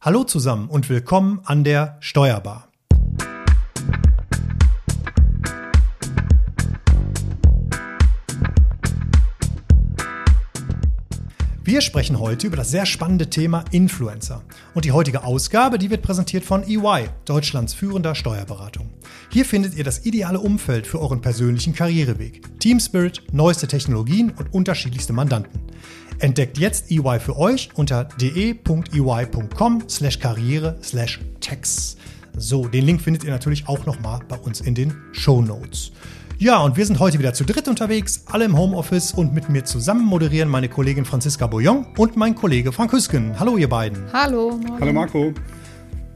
Hallo zusammen und willkommen an der Steuerbar. Wir sprechen heute über das sehr spannende Thema Influencer. Und die heutige Ausgabe, die wird präsentiert von EY, Deutschlands führender Steuerberatung. Hier findet ihr das ideale Umfeld für euren persönlichen Karriereweg. Team Spirit, neueste Technologien und unterschiedlichste Mandanten. Entdeckt jetzt EY für euch unter de.ey.com slash karriere slash tax. So, den Link findet ihr natürlich auch nochmal bei uns in den Show Notes. Ja, und wir sind heute wieder zu dritt unterwegs, alle im Homeoffice und mit mir zusammen moderieren meine Kollegin Franziska Bouillon und mein Kollege Frank Hüsken. Hallo ihr beiden. Hallo. Hallo Marco.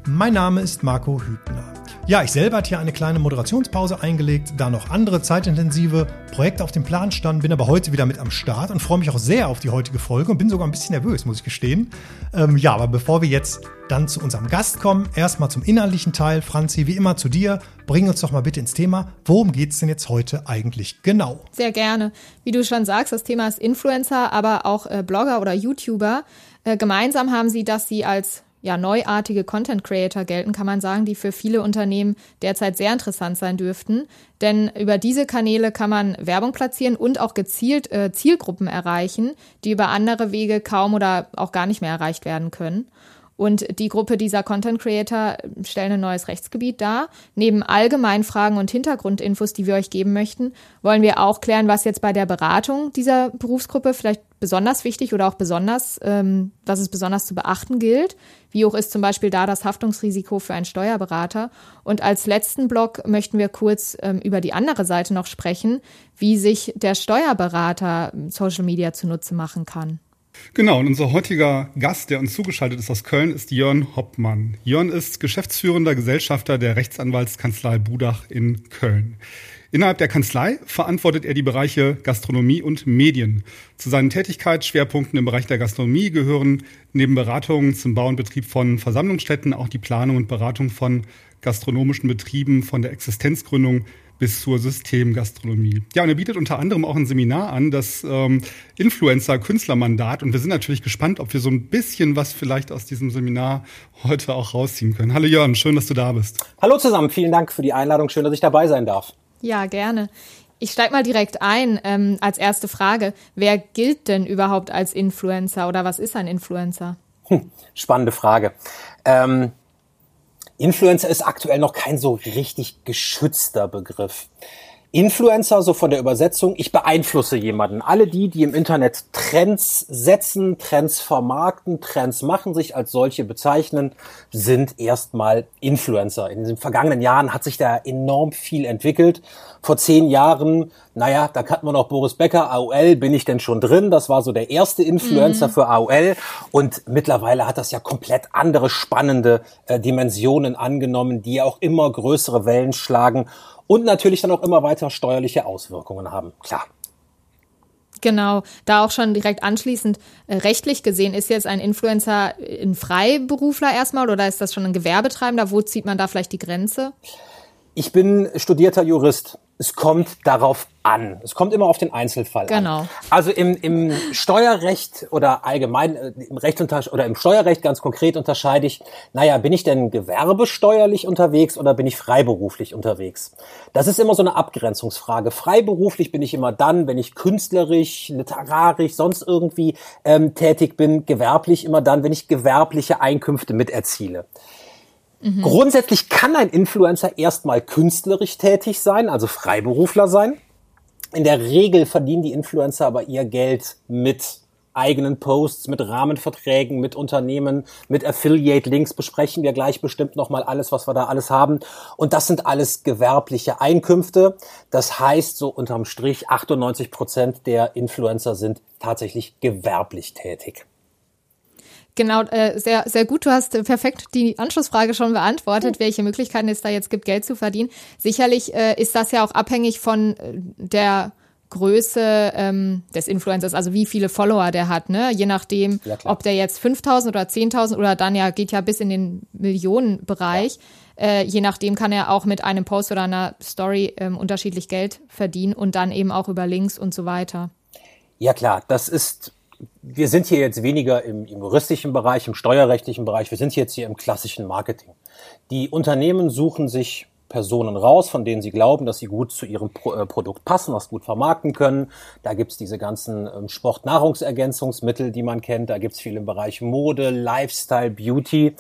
Mein Name ist Marco Hübner. Ja, ich selber hatte hier eine kleine Moderationspause eingelegt, da noch andere zeitintensive Projekte auf dem Plan standen, bin aber heute wieder mit am Start und freue mich auch sehr auf die heutige Folge und bin sogar ein bisschen nervös, muss ich gestehen. Ähm, ja, aber bevor wir jetzt dann zu unserem Gast kommen, erstmal zum inhaltlichen Teil. Franzi, wie immer zu dir. Bring uns doch mal bitte ins Thema. Worum geht es denn jetzt heute eigentlich genau? Sehr gerne. Wie du schon sagst, das Thema ist Influencer, aber auch äh, Blogger oder YouTuber. Äh, gemeinsam haben sie, dass sie als ja, neuartige Content Creator gelten, kann man sagen, die für viele Unternehmen derzeit sehr interessant sein dürften. Denn über diese Kanäle kann man Werbung platzieren und auch gezielt äh, Zielgruppen erreichen, die über andere Wege kaum oder auch gar nicht mehr erreicht werden können. Und die Gruppe dieser Content Creator stellen ein neues Rechtsgebiet dar. Neben allgemeinen Fragen und Hintergrundinfos, die wir euch geben möchten, wollen wir auch klären, was jetzt bei der Beratung dieser Berufsgruppe vielleicht besonders wichtig oder auch besonders, ähm, was es besonders zu beachten gilt. Wie hoch ist zum Beispiel da das Haftungsrisiko für einen Steuerberater? Und als letzten Block möchten wir kurz ähm, über die andere Seite noch sprechen, wie sich der Steuerberater Social Media zunutze machen kann. Genau, und unser heutiger Gast, der uns zugeschaltet ist aus Köln, ist Jörn Hoppmann. Jörn ist geschäftsführender Gesellschafter der Rechtsanwaltskanzlei Budach in Köln. Innerhalb der Kanzlei verantwortet er die Bereiche Gastronomie und Medien. Zu seinen Tätigkeitsschwerpunkten im Bereich der Gastronomie gehören neben Beratungen zum Bau und Betrieb von Versammlungsstätten auch die Planung und Beratung von gastronomischen Betrieben von der Existenzgründung bis zur Systemgastronomie. Ja, und er bietet unter anderem auch ein Seminar an, das ähm, Influencer-Künstlermandat. Und wir sind natürlich gespannt, ob wir so ein bisschen was vielleicht aus diesem Seminar heute auch rausziehen können. Hallo Jörn, schön, dass du da bist. Hallo zusammen, vielen Dank für die Einladung. Schön, dass ich dabei sein darf. Ja, gerne. Ich steige mal direkt ein ähm, als erste Frage. Wer gilt denn überhaupt als Influencer oder was ist ein Influencer? Hm, spannende Frage. Ähm, Influencer ist aktuell noch kein so richtig geschützter Begriff. Influencer, so von der Übersetzung, ich beeinflusse jemanden. Alle die, die im Internet Trends setzen, Trends vermarkten, Trends machen, sich als solche bezeichnen, sind erstmal Influencer. In den vergangenen Jahren hat sich da enorm viel entwickelt. Vor zehn Jahren, naja, da kannten wir noch Boris Becker, AOL, bin ich denn schon drin? Das war so der erste Influencer mhm. für AOL. Und mittlerweile hat das ja komplett andere spannende äh, Dimensionen angenommen, die auch immer größere Wellen schlagen und natürlich dann auch immer weiter steuerliche Auswirkungen haben. Klar. Genau, da auch schon direkt anschließend äh, rechtlich gesehen, ist jetzt ein Influencer ein Freiberufler erstmal oder ist das schon ein Gewerbetreibender? Wo zieht man da vielleicht die Grenze? Ich bin studierter Jurist. Es kommt darauf an. Es kommt immer auf den Einzelfall genau. an. Also im, im Steuerrecht oder allgemein äh, im Recht oder im Steuerrecht ganz konkret unterscheide ich, naja, bin ich denn gewerbesteuerlich unterwegs oder bin ich freiberuflich unterwegs? Das ist immer so eine Abgrenzungsfrage. Freiberuflich bin ich immer dann, wenn ich künstlerisch, literarisch, sonst irgendwie ähm, tätig bin. Gewerblich immer dann, wenn ich gewerbliche Einkünfte miterziele. Mhm. Grundsätzlich kann ein Influencer erstmal künstlerisch tätig sein, also Freiberufler sein. In der Regel verdienen die Influencer aber ihr Geld mit eigenen Posts, mit Rahmenverträgen, mit Unternehmen, mit Affiliate-Links besprechen wir gleich bestimmt nochmal alles, was wir da alles haben. Und das sind alles gewerbliche Einkünfte. Das heißt, so unterm Strich 98 Prozent der Influencer sind tatsächlich gewerblich tätig. Genau, äh, sehr, sehr gut. Du hast perfekt die Anschlussfrage schon beantwortet, welche Möglichkeiten es da jetzt gibt, Geld zu verdienen. Sicherlich äh, ist das ja auch abhängig von äh, der Größe ähm, des Influencers, also wie viele Follower der hat, ne? Je nachdem, ja, ob der jetzt 5000 oder 10.000 oder dann ja geht ja bis in den Millionenbereich. Ja. Äh, je nachdem kann er auch mit einem Post oder einer Story ähm, unterschiedlich Geld verdienen und dann eben auch über Links und so weiter. Ja klar, das ist wir sind hier jetzt weniger im, im juristischen Bereich, im steuerrechtlichen Bereich, wir sind jetzt hier im klassischen Marketing. Die Unternehmen suchen sich Personen raus, von denen sie glauben, dass sie gut zu ihrem Pro äh, Produkt passen, was gut vermarkten können. Da gibt's diese ganzen ähm, Sportnahrungsergänzungsmittel, die man kennt. Da gibt's viel im Bereich Mode, Lifestyle, Beauty.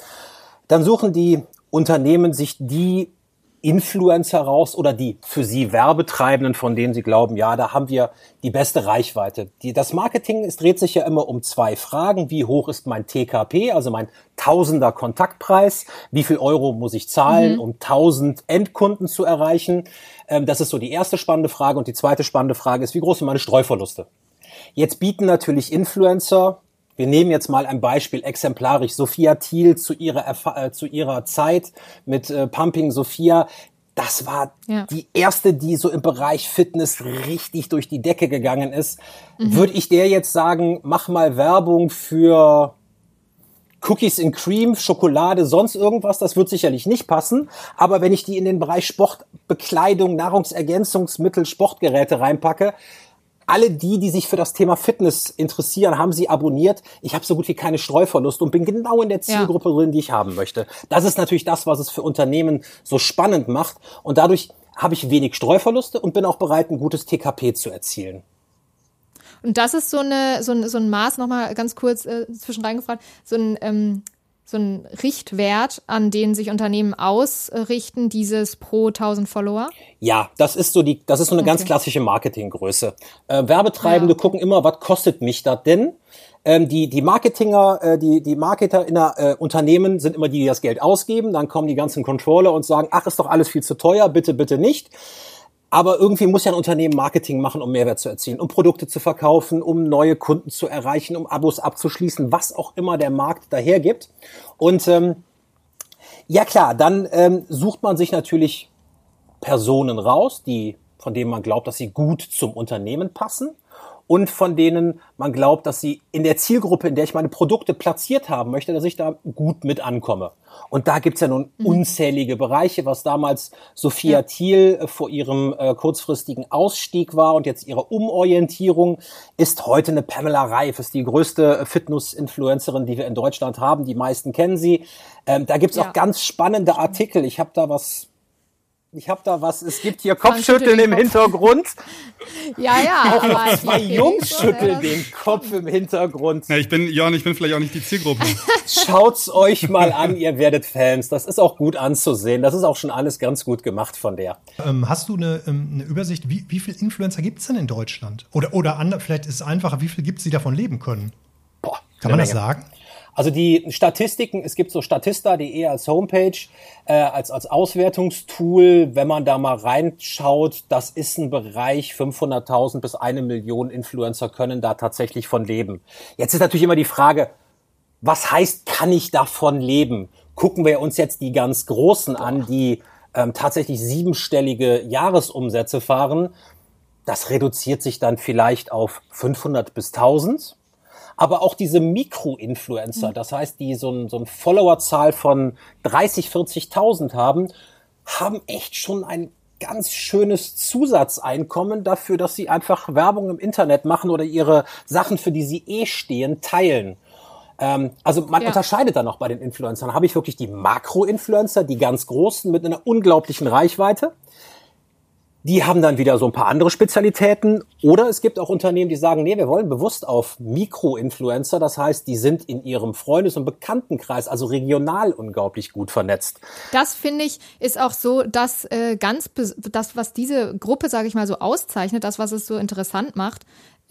Dann suchen die Unternehmen sich die Influencer raus oder die für sie Werbetreibenden, von denen sie glauben, ja, da haben wir die beste Reichweite. Die, das Marketing es dreht sich ja immer um zwei Fragen. Wie hoch ist mein TKP, also mein Tausender Kontaktpreis? Wie viel Euro muss ich zahlen, mhm. um 1000 Endkunden zu erreichen? Ähm, das ist so die erste spannende Frage. Und die zweite spannende Frage ist, wie groß sind meine Streuverluste? Jetzt bieten natürlich Influencer wir nehmen jetzt mal ein Beispiel exemplarisch. Sophia Thiel zu ihrer, Erfa äh, zu ihrer Zeit mit äh, Pumping Sophia. Das war ja. die erste, die so im Bereich Fitness richtig durch die Decke gegangen ist. Mhm. Würde ich der jetzt sagen, mach mal Werbung für Cookies in Cream, Schokolade, sonst irgendwas, das wird sicherlich nicht passen. Aber wenn ich die in den Bereich Sportbekleidung, Nahrungsergänzungsmittel, Sportgeräte reinpacke, alle die, die sich für das Thema Fitness interessieren, haben sie abonniert. Ich habe so gut wie keine Streuverlust und bin genau in der Zielgruppe ja. drin, die ich haben möchte. Das ist natürlich das, was es für Unternehmen so spannend macht. Und dadurch habe ich wenig Streuverluste und bin auch bereit, ein gutes TKP zu erzielen. Und das ist so eine so ein, so ein Maß nochmal ganz kurz äh, zwischen reingefragt, so ein ähm, so ein Richtwert, an den sich Unternehmen ausrichten, dieses pro 1000 Follower? Ja, das ist so die, das ist so eine okay. ganz klassische Marketinggröße. Äh, Werbetreibende ja. gucken immer, was kostet mich das denn? Ähm, die, die Marketinger, äh, die, die Marketer in der äh, Unternehmen sind immer die, die das Geld ausgeben. Dann kommen die ganzen Controller und sagen, ach, ist doch alles viel zu teuer, bitte, bitte nicht. Aber irgendwie muss ja ein Unternehmen Marketing machen, um Mehrwert zu erzielen, um Produkte zu verkaufen, um neue Kunden zu erreichen, um Abos abzuschließen, was auch immer der Markt dahergibt. Und ähm, ja klar, dann ähm, sucht man sich natürlich Personen raus, die von denen man glaubt, dass sie gut zum Unternehmen passen und von denen man glaubt, dass sie in der Zielgruppe, in der ich meine Produkte platziert haben möchte, dass ich da gut mit ankomme. Und da gibt's ja nun mhm. unzählige Bereiche, was damals Sophia ja. Thiel äh, vor ihrem äh, kurzfristigen Ausstieg war und jetzt ihre Umorientierung ist heute eine Pamela Reif, ist die größte Fitness-Influencerin, die wir in Deutschland haben. Die meisten kennen sie. Ähm, da gibt's ja. auch ganz spannende Artikel. Ich habe da was ich habe da was, es gibt hier Kopfschütteln im Kopf. Hintergrund. Ja, ja. Auch aber zwei Jungs schütteln den Kopf im Hintergrund. Ja, ich bin, Jörn, ich bin vielleicht auch nicht die Zielgruppe. Schaut's euch mal an, ihr werdet Fans. Das ist auch gut anzusehen. Das ist auch schon alles ganz gut gemacht von der. Ähm, hast du eine, ähm, eine Übersicht, wie, wie viele Influencer gibt's denn in Deutschland? Oder, oder anders, vielleicht ist es einfacher, wie viel gibt's, die davon leben können? Boah, Kann man das sagen? Also die Statistiken, es gibt so statista.de als Homepage, äh, als, als Auswertungstool. Wenn man da mal reinschaut, das ist ein Bereich, 500.000 bis eine Million Influencer können da tatsächlich von leben. Jetzt ist natürlich immer die Frage, was heißt, kann ich davon leben? Gucken wir uns jetzt die ganz Großen an, die ähm, tatsächlich siebenstellige Jahresumsätze fahren. Das reduziert sich dann vielleicht auf 500 bis 1000 aber auch diese Mikro-Influencer, mhm. das heißt, die so ein, so ein Followerzahl von 30, 40.000 haben, haben echt schon ein ganz schönes Zusatzeinkommen dafür, dass sie einfach Werbung im Internet machen oder ihre Sachen, für die sie eh stehen, teilen. Ähm, also man ja. unterscheidet da noch bei den Influencern. Habe ich wirklich die Makro-Influencer, die ganz großen mit einer unglaublichen Reichweite. Die haben dann wieder so ein paar andere Spezialitäten. Oder es gibt auch Unternehmen, die sagen, nee, wir wollen bewusst auf Mikroinfluencer. Das heißt, die sind in ihrem Freundes- und Bekanntenkreis, also regional unglaublich gut vernetzt. Das finde ich ist auch so, dass äh, ganz das, was diese Gruppe, sage ich mal, so auszeichnet, das, was es so interessant macht,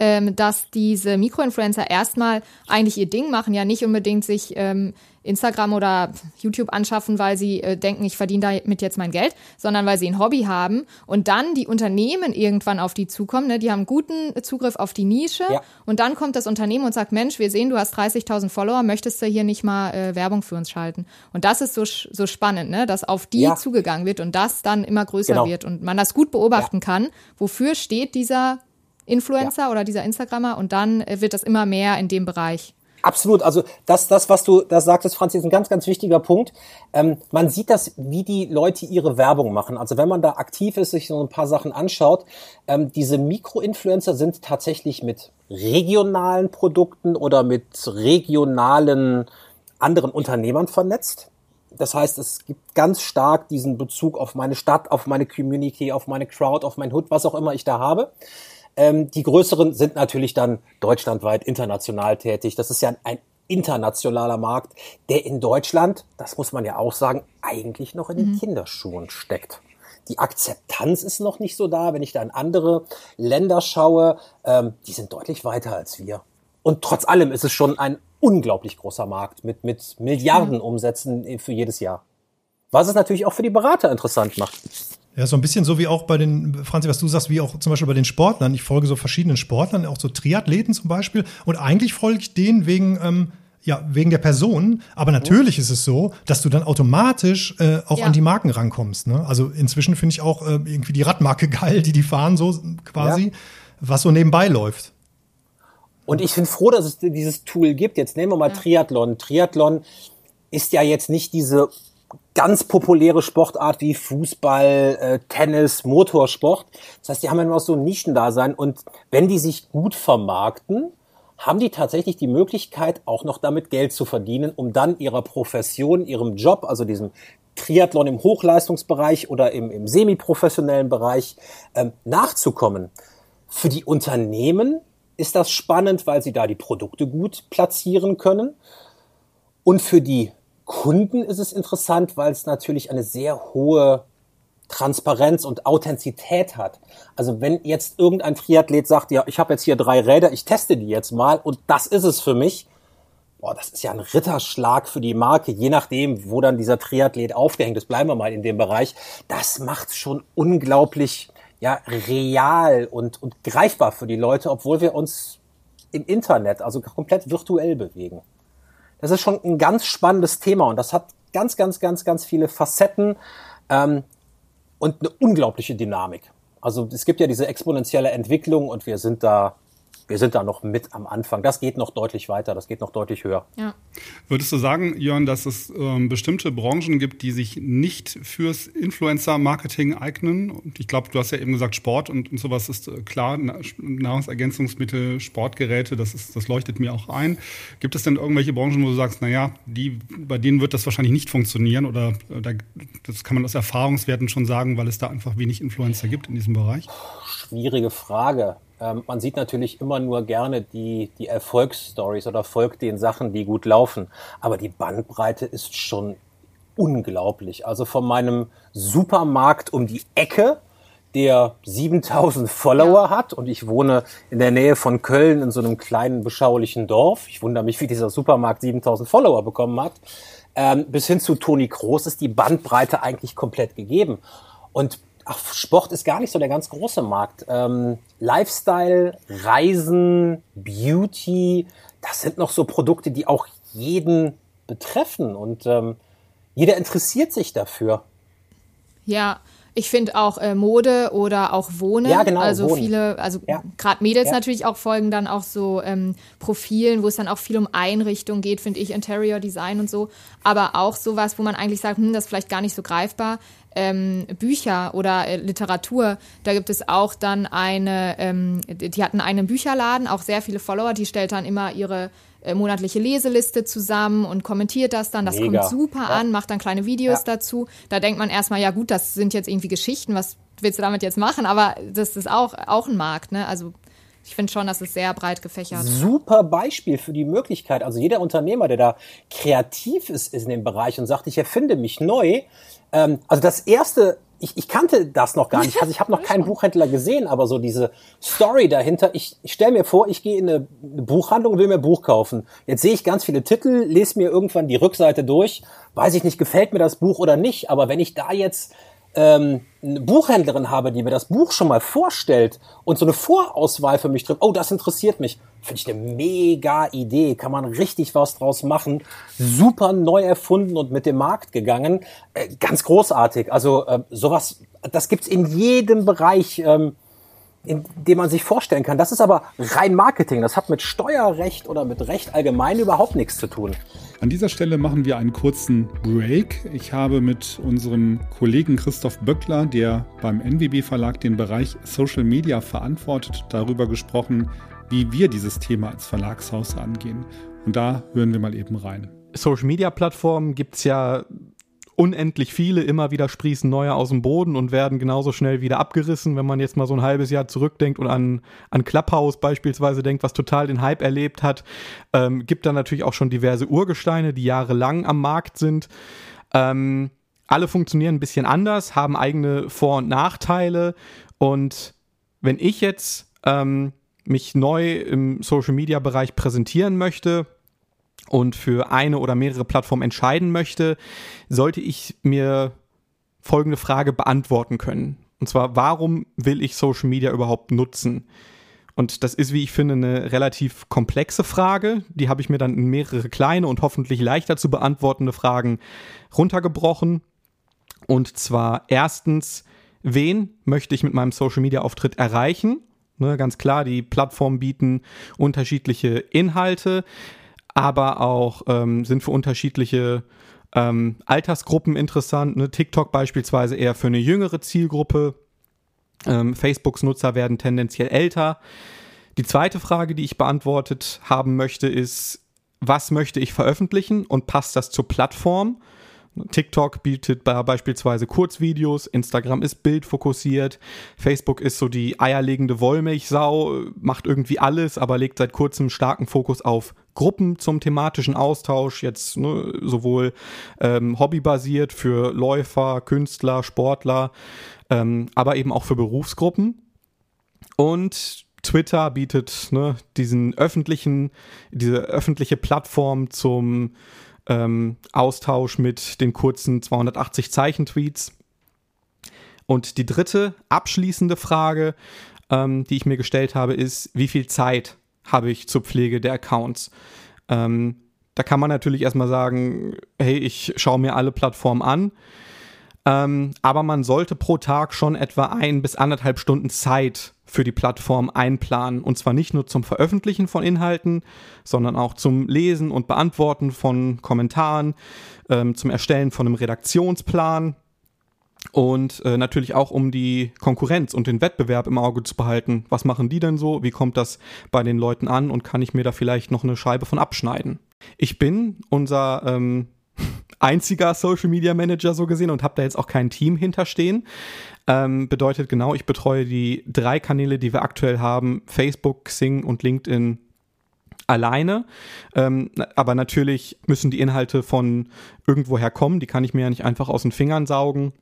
ähm, dass diese Mikroinfluencer erstmal eigentlich ihr Ding machen, ja nicht unbedingt sich ähm, Instagram oder YouTube anschaffen, weil sie äh, denken, ich verdiene damit jetzt mein Geld, sondern weil sie ein Hobby haben und dann die Unternehmen irgendwann auf die zukommen, ne? die haben guten Zugriff auf die Nische ja. und dann kommt das Unternehmen und sagt, Mensch, wir sehen, du hast 30.000 Follower, möchtest du hier nicht mal äh, Werbung für uns schalten? Und das ist so, so spannend, ne? dass auf die ja. zugegangen wird und das dann immer größer genau. wird und man das gut beobachten ja. kann, wofür steht dieser Influencer oder dieser Instagrammer und dann äh, wird das immer mehr in dem Bereich Absolut. Also das, das, was du da sagtest, Franz, ist ein ganz, ganz wichtiger Punkt. Ähm, man sieht das, wie die Leute ihre Werbung machen. Also wenn man da aktiv ist, sich so ein paar Sachen anschaut, ähm, diese Mikroinfluencer sind tatsächlich mit regionalen Produkten oder mit regionalen anderen Unternehmern vernetzt. Das heißt, es gibt ganz stark diesen Bezug auf meine Stadt, auf meine Community, auf meine Crowd, auf mein Hood, was auch immer ich da habe. Ähm, die größeren sind natürlich dann deutschlandweit international tätig. Das ist ja ein internationaler Markt, der in Deutschland, das muss man ja auch sagen, eigentlich noch in den mhm. Kinderschuhen steckt. Die Akzeptanz ist noch nicht so da. Wenn ich da in andere Länder schaue, ähm, die sind deutlich weiter als wir. Und trotz allem ist es schon ein unglaublich großer Markt mit, mit Milliarden Umsätzen für jedes Jahr. Was es natürlich auch für die Berater interessant macht. Ja, so ein bisschen so wie auch bei den, Franzi, was du sagst, wie auch zum Beispiel bei den Sportlern. Ich folge so verschiedenen Sportlern, auch so Triathleten zum Beispiel. Und eigentlich folge ich denen wegen, ähm, ja, wegen der Person. Aber natürlich ist es so, dass du dann automatisch äh, auch ja. an die Marken rankommst. Ne? Also inzwischen finde ich auch äh, irgendwie die Radmarke geil, die die fahren, so quasi, ja. was so nebenbei läuft. Und ich bin froh, dass es dieses Tool gibt. Jetzt nehmen wir mal ja. Triathlon. Triathlon ist ja jetzt nicht diese ganz populäre Sportart wie Fußball, äh, Tennis, Motorsport. Das heißt, die haben ja nur so ein Nischendasein und wenn die sich gut vermarkten, haben die tatsächlich die Möglichkeit, auch noch damit Geld zu verdienen, um dann ihrer Profession, ihrem Job, also diesem Triathlon im Hochleistungsbereich oder im, im semiprofessionellen Bereich ähm, nachzukommen. Für die Unternehmen ist das spannend, weil sie da die Produkte gut platzieren können. Und für die Kunden ist es interessant, weil es natürlich eine sehr hohe Transparenz und Authentizität hat. Also wenn jetzt irgendein Triathlet sagt, ja, ich habe jetzt hier drei Räder, ich teste die jetzt mal und das ist es für mich, boah, das ist ja ein Ritterschlag für die Marke, je nachdem, wo dann dieser Triathlet aufgehängt ist, bleiben wir mal in dem Bereich. Das macht schon unglaublich ja, real und, und greifbar für die Leute, obwohl wir uns im Internet, also komplett virtuell bewegen. Das ist schon ein ganz spannendes Thema und das hat ganz, ganz, ganz, ganz viele Facetten ähm, und eine unglaubliche Dynamik. Also es gibt ja diese exponentielle Entwicklung und wir sind da wir sind da noch mit am Anfang. Das geht noch deutlich weiter, das geht noch deutlich höher. Ja. Würdest du sagen, Jörn, dass es ähm, bestimmte Branchen gibt, die sich nicht fürs Influencer-Marketing eignen? Und ich glaube, du hast ja eben gesagt, Sport und, und sowas ist äh, klar, Nahrungsergänzungsmittel, Sportgeräte, das, ist, das leuchtet mir auch ein. Gibt es denn irgendwelche Branchen, wo du sagst, naja, die, bei denen wird das wahrscheinlich nicht funktionieren oder äh, da, das kann man aus Erfahrungswerten schon sagen, weil es da einfach wenig Influencer gibt in diesem Bereich? Schwierige Frage. Ähm, man sieht natürlich immer nur gerne die, die Erfolgsstories oder folgt den Sachen, die gut laufen. Aber die Bandbreite ist schon unglaublich. Also von meinem Supermarkt um die Ecke, der 7000 Follower ja. hat und ich wohne in der Nähe von Köln in so einem kleinen beschaulichen Dorf. Ich wundere mich, wie dieser Supermarkt 7000 Follower bekommen hat. Ähm, bis hin zu Toni Kroos ist die Bandbreite eigentlich komplett gegeben. Und ach, Sport ist gar nicht so der ganz große Markt. Ähm, Lifestyle, Reisen, Beauty, das sind noch so Produkte, die auch jeden betreffen und ähm, jeder interessiert sich dafür. Ja, ich finde auch äh, Mode oder auch Wohnen. Ja, genau. Also Wohnen. viele, also ja. gerade Mädels ja. natürlich auch folgen dann auch so ähm, Profilen, wo es dann auch viel um Einrichtung geht, finde ich, Interior Design und so. Aber auch sowas, wo man eigentlich sagt, hm, das ist vielleicht gar nicht so greifbar ähm, Bücher oder äh, Literatur. Da gibt es auch dann eine, ähm, die hatten einen Bücherladen, auch sehr viele Follower, die stellt dann immer ihre äh, monatliche Leseliste zusammen und kommentiert das dann. Das Mega. kommt super ja. an, macht dann kleine Videos ja. dazu. Da denkt man erstmal, ja gut, das sind jetzt irgendwie Geschichten, was willst du damit jetzt machen? Aber das ist auch, auch ein Markt, ne? Also ich finde schon, das ist sehr breit gefächert. Super Beispiel für die Möglichkeit. Also jeder Unternehmer, der da kreativ ist, ist in dem Bereich und sagt, ich erfinde mich neu. Ähm, also das erste, ich, ich kannte das noch gar nicht. Also ich habe noch keinen Buchhändler gesehen, aber so diese Story dahinter. Ich, ich stelle mir vor, ich gehe in eine, eine Buchhandlung und will mir ein Buch kaufen. Jetzt sehe ich ganz viele Titel, lese mir irgendwann die Rückseite durch. Weiß ich nicht, gefällt mir das Buch oder nicht. Aber wenn ich da jetzt ähm, eine Buchhändlerin habe, die mir das Buch schon mal vorstellt und so eine Vorauswahl für mich trifft, oh, das interessiert mich, finde ich eine mega Idee, kann man richtig was draus machen, super neu erfunden und mit dem Markt gegangen, äh, ganz großartig. Also äh, sowas, das gibt's in jedem Bereich. Ähm, in dem man sich vorstellen kann. Das ist aber rein Marketing. Das hat mit Steuerrecht oder mit Recht allgemein überhaupt nichts zu tun. An dieser Stelle machen wir einen kurzen Break. Ich habe mit unserem Kollegen Christoph Böckler, der beim NWB Verlag den Bereich Social Media verantwortet, darüber gesprochen, wie wir dieses Thema als Verlagshaus angehen. Und da hören wir mal eben rein. Social Media Plattformen gibt es ja unendlich viele, immer wieder sprießen neue aus dem Boden und werden genauso schnell wieder abgerissen. Wenn man jetzt mal so ein halbes Jahr zurückdenkt und an, an Clubhouse beispielsweise denkt, was total den Hype erlebt hat, ähm, gibt da natürlich auch schon diverse Urgesteine, die jahrelang am Markt sind. Ähm, alle funktionieren ein bisschen anders, haben eigene Vor- und Nachteile. Und wenn ich jetzt ähm, mich neu im Social-Media-Bereich präsentieren möchte, und für eine oder mehrere Plattformen entscheiden möchte, sollte ich mir folgende Frage beantworten können. Und zwar, warum will ich Social Media überhaupt nutzen? Und das ist, wie ich finde, eine relativ komplexe Frage. Die habe ich mir dann in mehrere kleine und hoffentlich leichter zu beantwortende Fragen runtergebrochen. Und zwar erstens, wen möchte ich mit meinem Social Media Auftritt erreichen? Ne, ganz klar, die Plattformen bieten unterschiedliche Inhalte aber auch ähm, sind für unterschiedliche ähm, Altersgruppen interessant. Ne? TikTok beispielsweise eher für eine jüngere Zielgruppe. Ähm, Facebooks Nutzer werden tendenziell älter. Die zweite Frage, die ich beantwortet haben möchte, ist, was möchte ich veröffentlichen und passt das zur Plattform? TikTok bietet beispielsweise Kurzvideos, Instagram ist bildfokussiert, Facebook ist so die eierlegende Wollmilchsau, macht irgendwie alles, aber legt seit kurzem starken Fokus auf Gruppen zum thematischen Austausch, jetzt ne, sowohl ähm, hobbybasiert für Läufer, Künstler, Sportler, ähm, aber eben auch für Berufsgruppen. Und Twitter bietet ne, diesen öffentlichen, diese öffentliche Plattform zum ähm, Austausch mit den kurzen 280 Zeichen-Tweets. Und die dritte abschließende Frage, ähm, die ich mir gestellt habe, ist, wie viel Zeit habe ich zur Pflege der Accounts? Ähm, da kann man natürlich erstmal sagen, hey, ich schaue mir alle Plattformen an. Ähm, aber man sollte pro Tag schon etwa ein bis anderthalb Stunden Zeit für die Plattform einplanen. Und zwar nicht nur zum Veröffentlichen von Inhalten, sondern auch zum Lesen und Beantworten von Kommentaren, ähm, zum Erstellen von einem Redaktionsplan und äh, natürlich auch um die Konkurrenz und den Wettbewerb im Auge zu behalten. Was machen die denn so? Wie kommt das bei den Leuten an? Und kann ich mir da vielleicht noch eine Scheibe von abschneiden? Ich bin unser ähm, einziger Social Media Manager so gesehen und habe da jetzt auch kein Team hinterstehen. Ähm, bedeutet genau, ich betreue die drei Kanäle, die wir aktuell haben, Facebook, Xing und LinkedIn alleine. Ähm, aber natürlich müssen die Inhalte von irgendwoher kommen, die kann ich mir ja nicht einfach aus den Fingern saugen.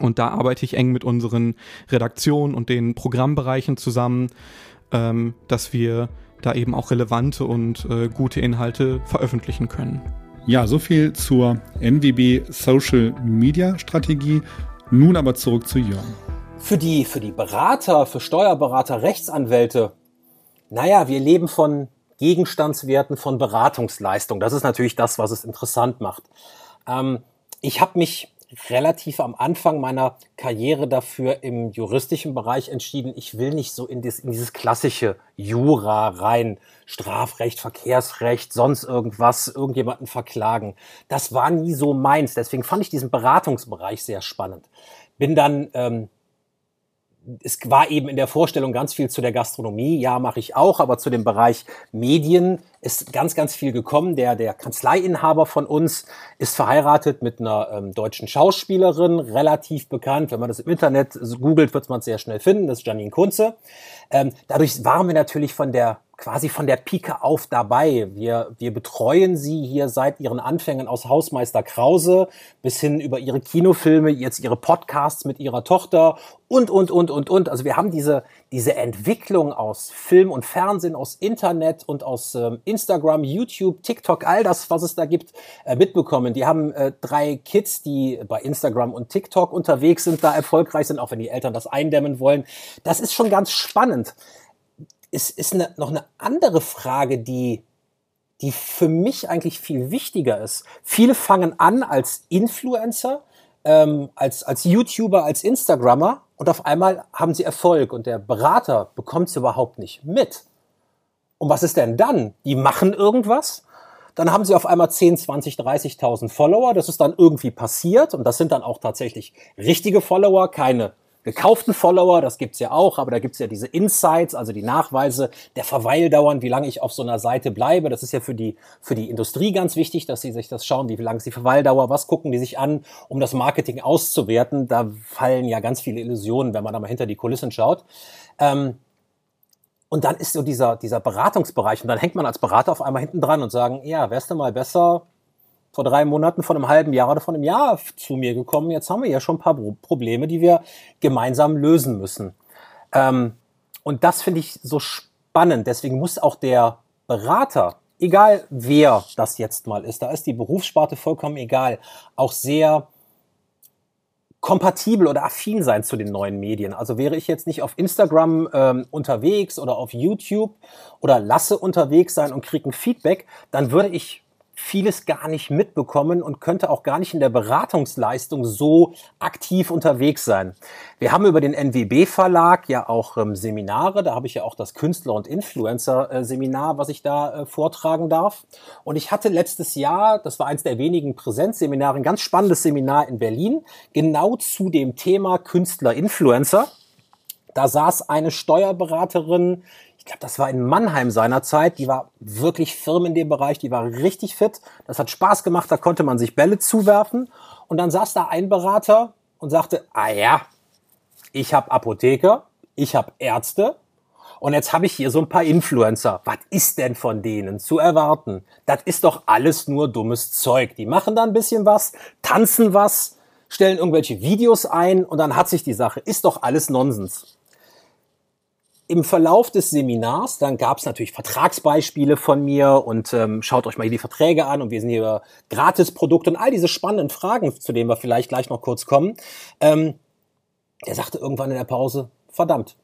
Und da arbeite ich eng mit unseren Redaktionen und den Programmbereichen zusammen, ähm, dass wir da eben auch relevante und äh, gute Inhalte veröffentlichen können. Ja, so viel zur NWB Social Media Strategie. Nun aber zurück zu Jörn. Für die, für die Berater, für Steuerberater, Rechtsanwälte, naja, wir leben von Gegenstandswerten, von Beratungsleistung. Das ist natürlich das, was es interessant macht. Ähm, ich habe mich relativ am Anfang meiner Karriere dafür im juristischen Bereich entschieden, ich will nicht so in, dies, in dieses klassische Jura rein, Strafrecht, Verkehrsrecht, sonst irgendwas, irgendjemanden verklagen. Das war nie so meins. Deswegen fand ich diesen Beratungsbereich sehr spannend. Bin dann ähm, es war eben in der Vorstellung ganz viel zu der Gastronomie. Ja, mache ich auch, aber zu dem Bereich Medien ist ganz, ganz viel gekommen. Der, der Kanzleiinhaber von uns ist verheiratet mit einer ähm, deutschen Schauspielerin, relativ bekannt. Wenn man das im Internet googelt, wird man es sehr schnell finden. Das ist Janine Kunze. Ähm, dadurch waren wir natürlich von der quasi von der Pike auf dabei. Wir, wir betreuen sie hier seit ihren Anfängen aus Hausmeister Krause bis hin über ihre Kinofilme, jetzt ihre Podcasts mit ihrer Tochter und, und, und, und, und. Also wir haben diese, diese Entwicklung aus Film und Fernsehen, aus Internet und aus ähm, Instagram, YouTube, TikTok, all das, was es da gibt, äh, mitbekommen. Die haben äh, drei Kids, die bei Instagram und TikTok unterwegs sind, da erfolgreich sind, auch wenn die Eltern das eindämmen wollen. Das ist schon ganz spannend ist, ist eine, noch eine andere Frage, die, die für mich eigentlich viel wichtiger ist. Viele fangen an als Influencer, ähm, als, als YouTuber, als Instagrammer und auf einmal haben sie Erfolg und der Berater bekommt es überhaupt nicht mit. Und was ist denn dann? Die machen irgendwas, dann haben sie auf einmal 10, 20, 30.000 Follower. Das ist dann irgendwie passiert und das sind dann auch tatsächlich richtige Follower, keine gekauften Follower, das gibt's ja auch, aber da gibt's ja diese Insights, also die Nachweise der Verweildauern, wie lange ich auf so einer Seite bleibe. Das ist ja für die, für die Industrie ganz wichtig, dass sie sich das schauen, wie lange ist die Verweildauer, was gucken die sich an, um das Marketing auszuwerten. Da fallen ja ganz viele Illusionen, wenn man da mal hinter die Kulissen schaut. Ähm, und dann ist so dieser, dieser Beratungsbereich und dann hängt man als Berater auf einmal hinten dran und sagen, ja, wärst du mal besser vor drei Monaten, vor einem halben Jahr oder vor einem Jahr zu mir gekommen. Jetzt haben wir ja schon ein paar Probleme, die wir gemeinsam lösen müssen. Ähm, und das finde ich so spannend. Deswegen muss auch der Berater, egal wer das jetzt mal ist, da ist die Berufssparte vollkommen egal, auch sehr kompatibel oder affin sein zu den neuen Medien. Also wäre ich jetzt nicht auf Instagram ähm, unterwegs oder auf YouTube oder lasse unterwegs sein und kriege ein Feedback, dann würde ich vieles gar nicht mitbekommen und könnte auch gar nicht in der Beratungsleistung so aktiv unterwegs sein. Wir haben über den NWB Verlag ja auch ähm, Seminare, da habe ich ja auch das Künstler- und Influencer-Seminar, was ich da äh, vortragen darf. Und ich hatte letztes Jahr, das war eins der wenigen Präsenzseminare, ein ganz spannendes Seminar in Berlin, genau zu dem Thema Künstler-Influencer. Da saß eine Steuerberaterin, ich glaube, das war in Mannheim seinerzeit, die war wirklich firm in dem Bereich, die war richtig fit. Das hat Spaß gemacht, da konnte man sich Bälle zuwerfen. Und dann saß da ein Berater und sagte, ah ja, ich habe Apotheker, ich habe Ärzte und jetzt habe ich hier so ein paar Influencer. Was ist denn von denen zu erwarten? Das ist doch alles nur dummes Zeug. Die machen da ein bisschen was, tanzen was, stellen irgendwelche Videos ein und dann hat sich die Sache. Ist doch alles Nonsens im Verlauf des Seminars, dann gab es natürlich Vertragsbeispiele von mir und ähm, schaut euch mal hier die Verträge an und wir sind hier Gratisprodukte und all diese spannenden Fragen, zu denen wir vielleicht gleich noch kurz kommen. Ähm, er sagte irgendwann in der Pause, verdammt,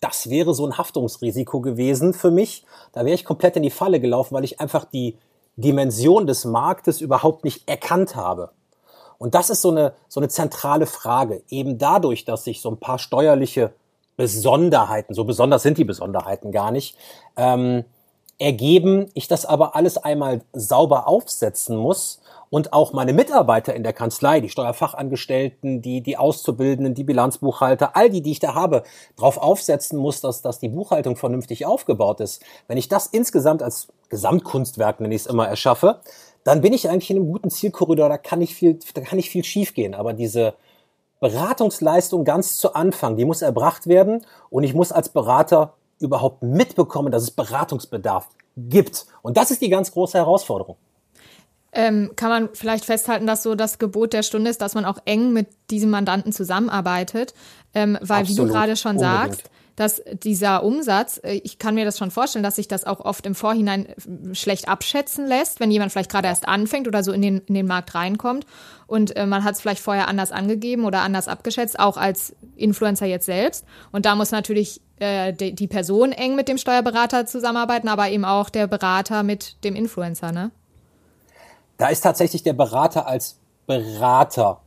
das wäre so ein Haftungsrisiko gewesen für mich. Da wäre ich komplett in die Falle gelaufen, weil ich einfach die Dimension des Marktes überhaupt nicht erkannt habe. Und das ist so eine, so eine zentrale Frage. Eben dadurch, dass sich so ein paar steuerliche Besonderheiten, so besonders sind die Besonderheiten gar nicht, ähm, ergeben, ich das aber alles einmal sauber aufsetzen muss und auch meine Mitarbeiter in der Kanzlei, die Steuerfachangestellten, die, die Auszubildenden, die Bilanzbuchhalter, all die, die ich da habe, darauf aufsetzen muss, dass, dass die Buchhaltung vernünftig aufgebaut ist. Wenn ich das insgesamt als Gesamtkunstwerk, nenne ich es immer, erschaffe, dann bin ich eigentlich in einem guten Zielkorridor, da kann nicht viel, da kann nicht viel schiefgehen. Aber diese, Beratungsleistung ganz zu Anfang, die muss erbracht werden und ich muss als Berater überhaupt mitbekommen, dass es Beratungsbedarf gibt. Und das ist die ganz große Herausforderung. Ähm, kann man vielleicht festhalten, dass so das Gebot der Stunde ist, dass man auch eng mit diesem Mandanten zusammenarbeitet, ähm, weil Absolut, wie du gerade schon unbedingt. sagst, dass dieser Umsatz, äh, ich kann mir das schon vorstellen, dass sich das auch oft im Vorhinein äh, schlecht abschätzen lässt, wenn jemand vielleicht gerade erst anfängt oder so in den, in den Markt reinkommt und äh, man hat es vielleicht vorher anders angegeben oder anders abgeschätzt, auch als Influencer jetzt selbst. Und da muss natürlich äh, die, die Person eng mit dem Steuerberater zusammenarbeiten, aber eben auch der Berater mit dem Influencer, ne? Da ist tatsächlich der Berater als Berater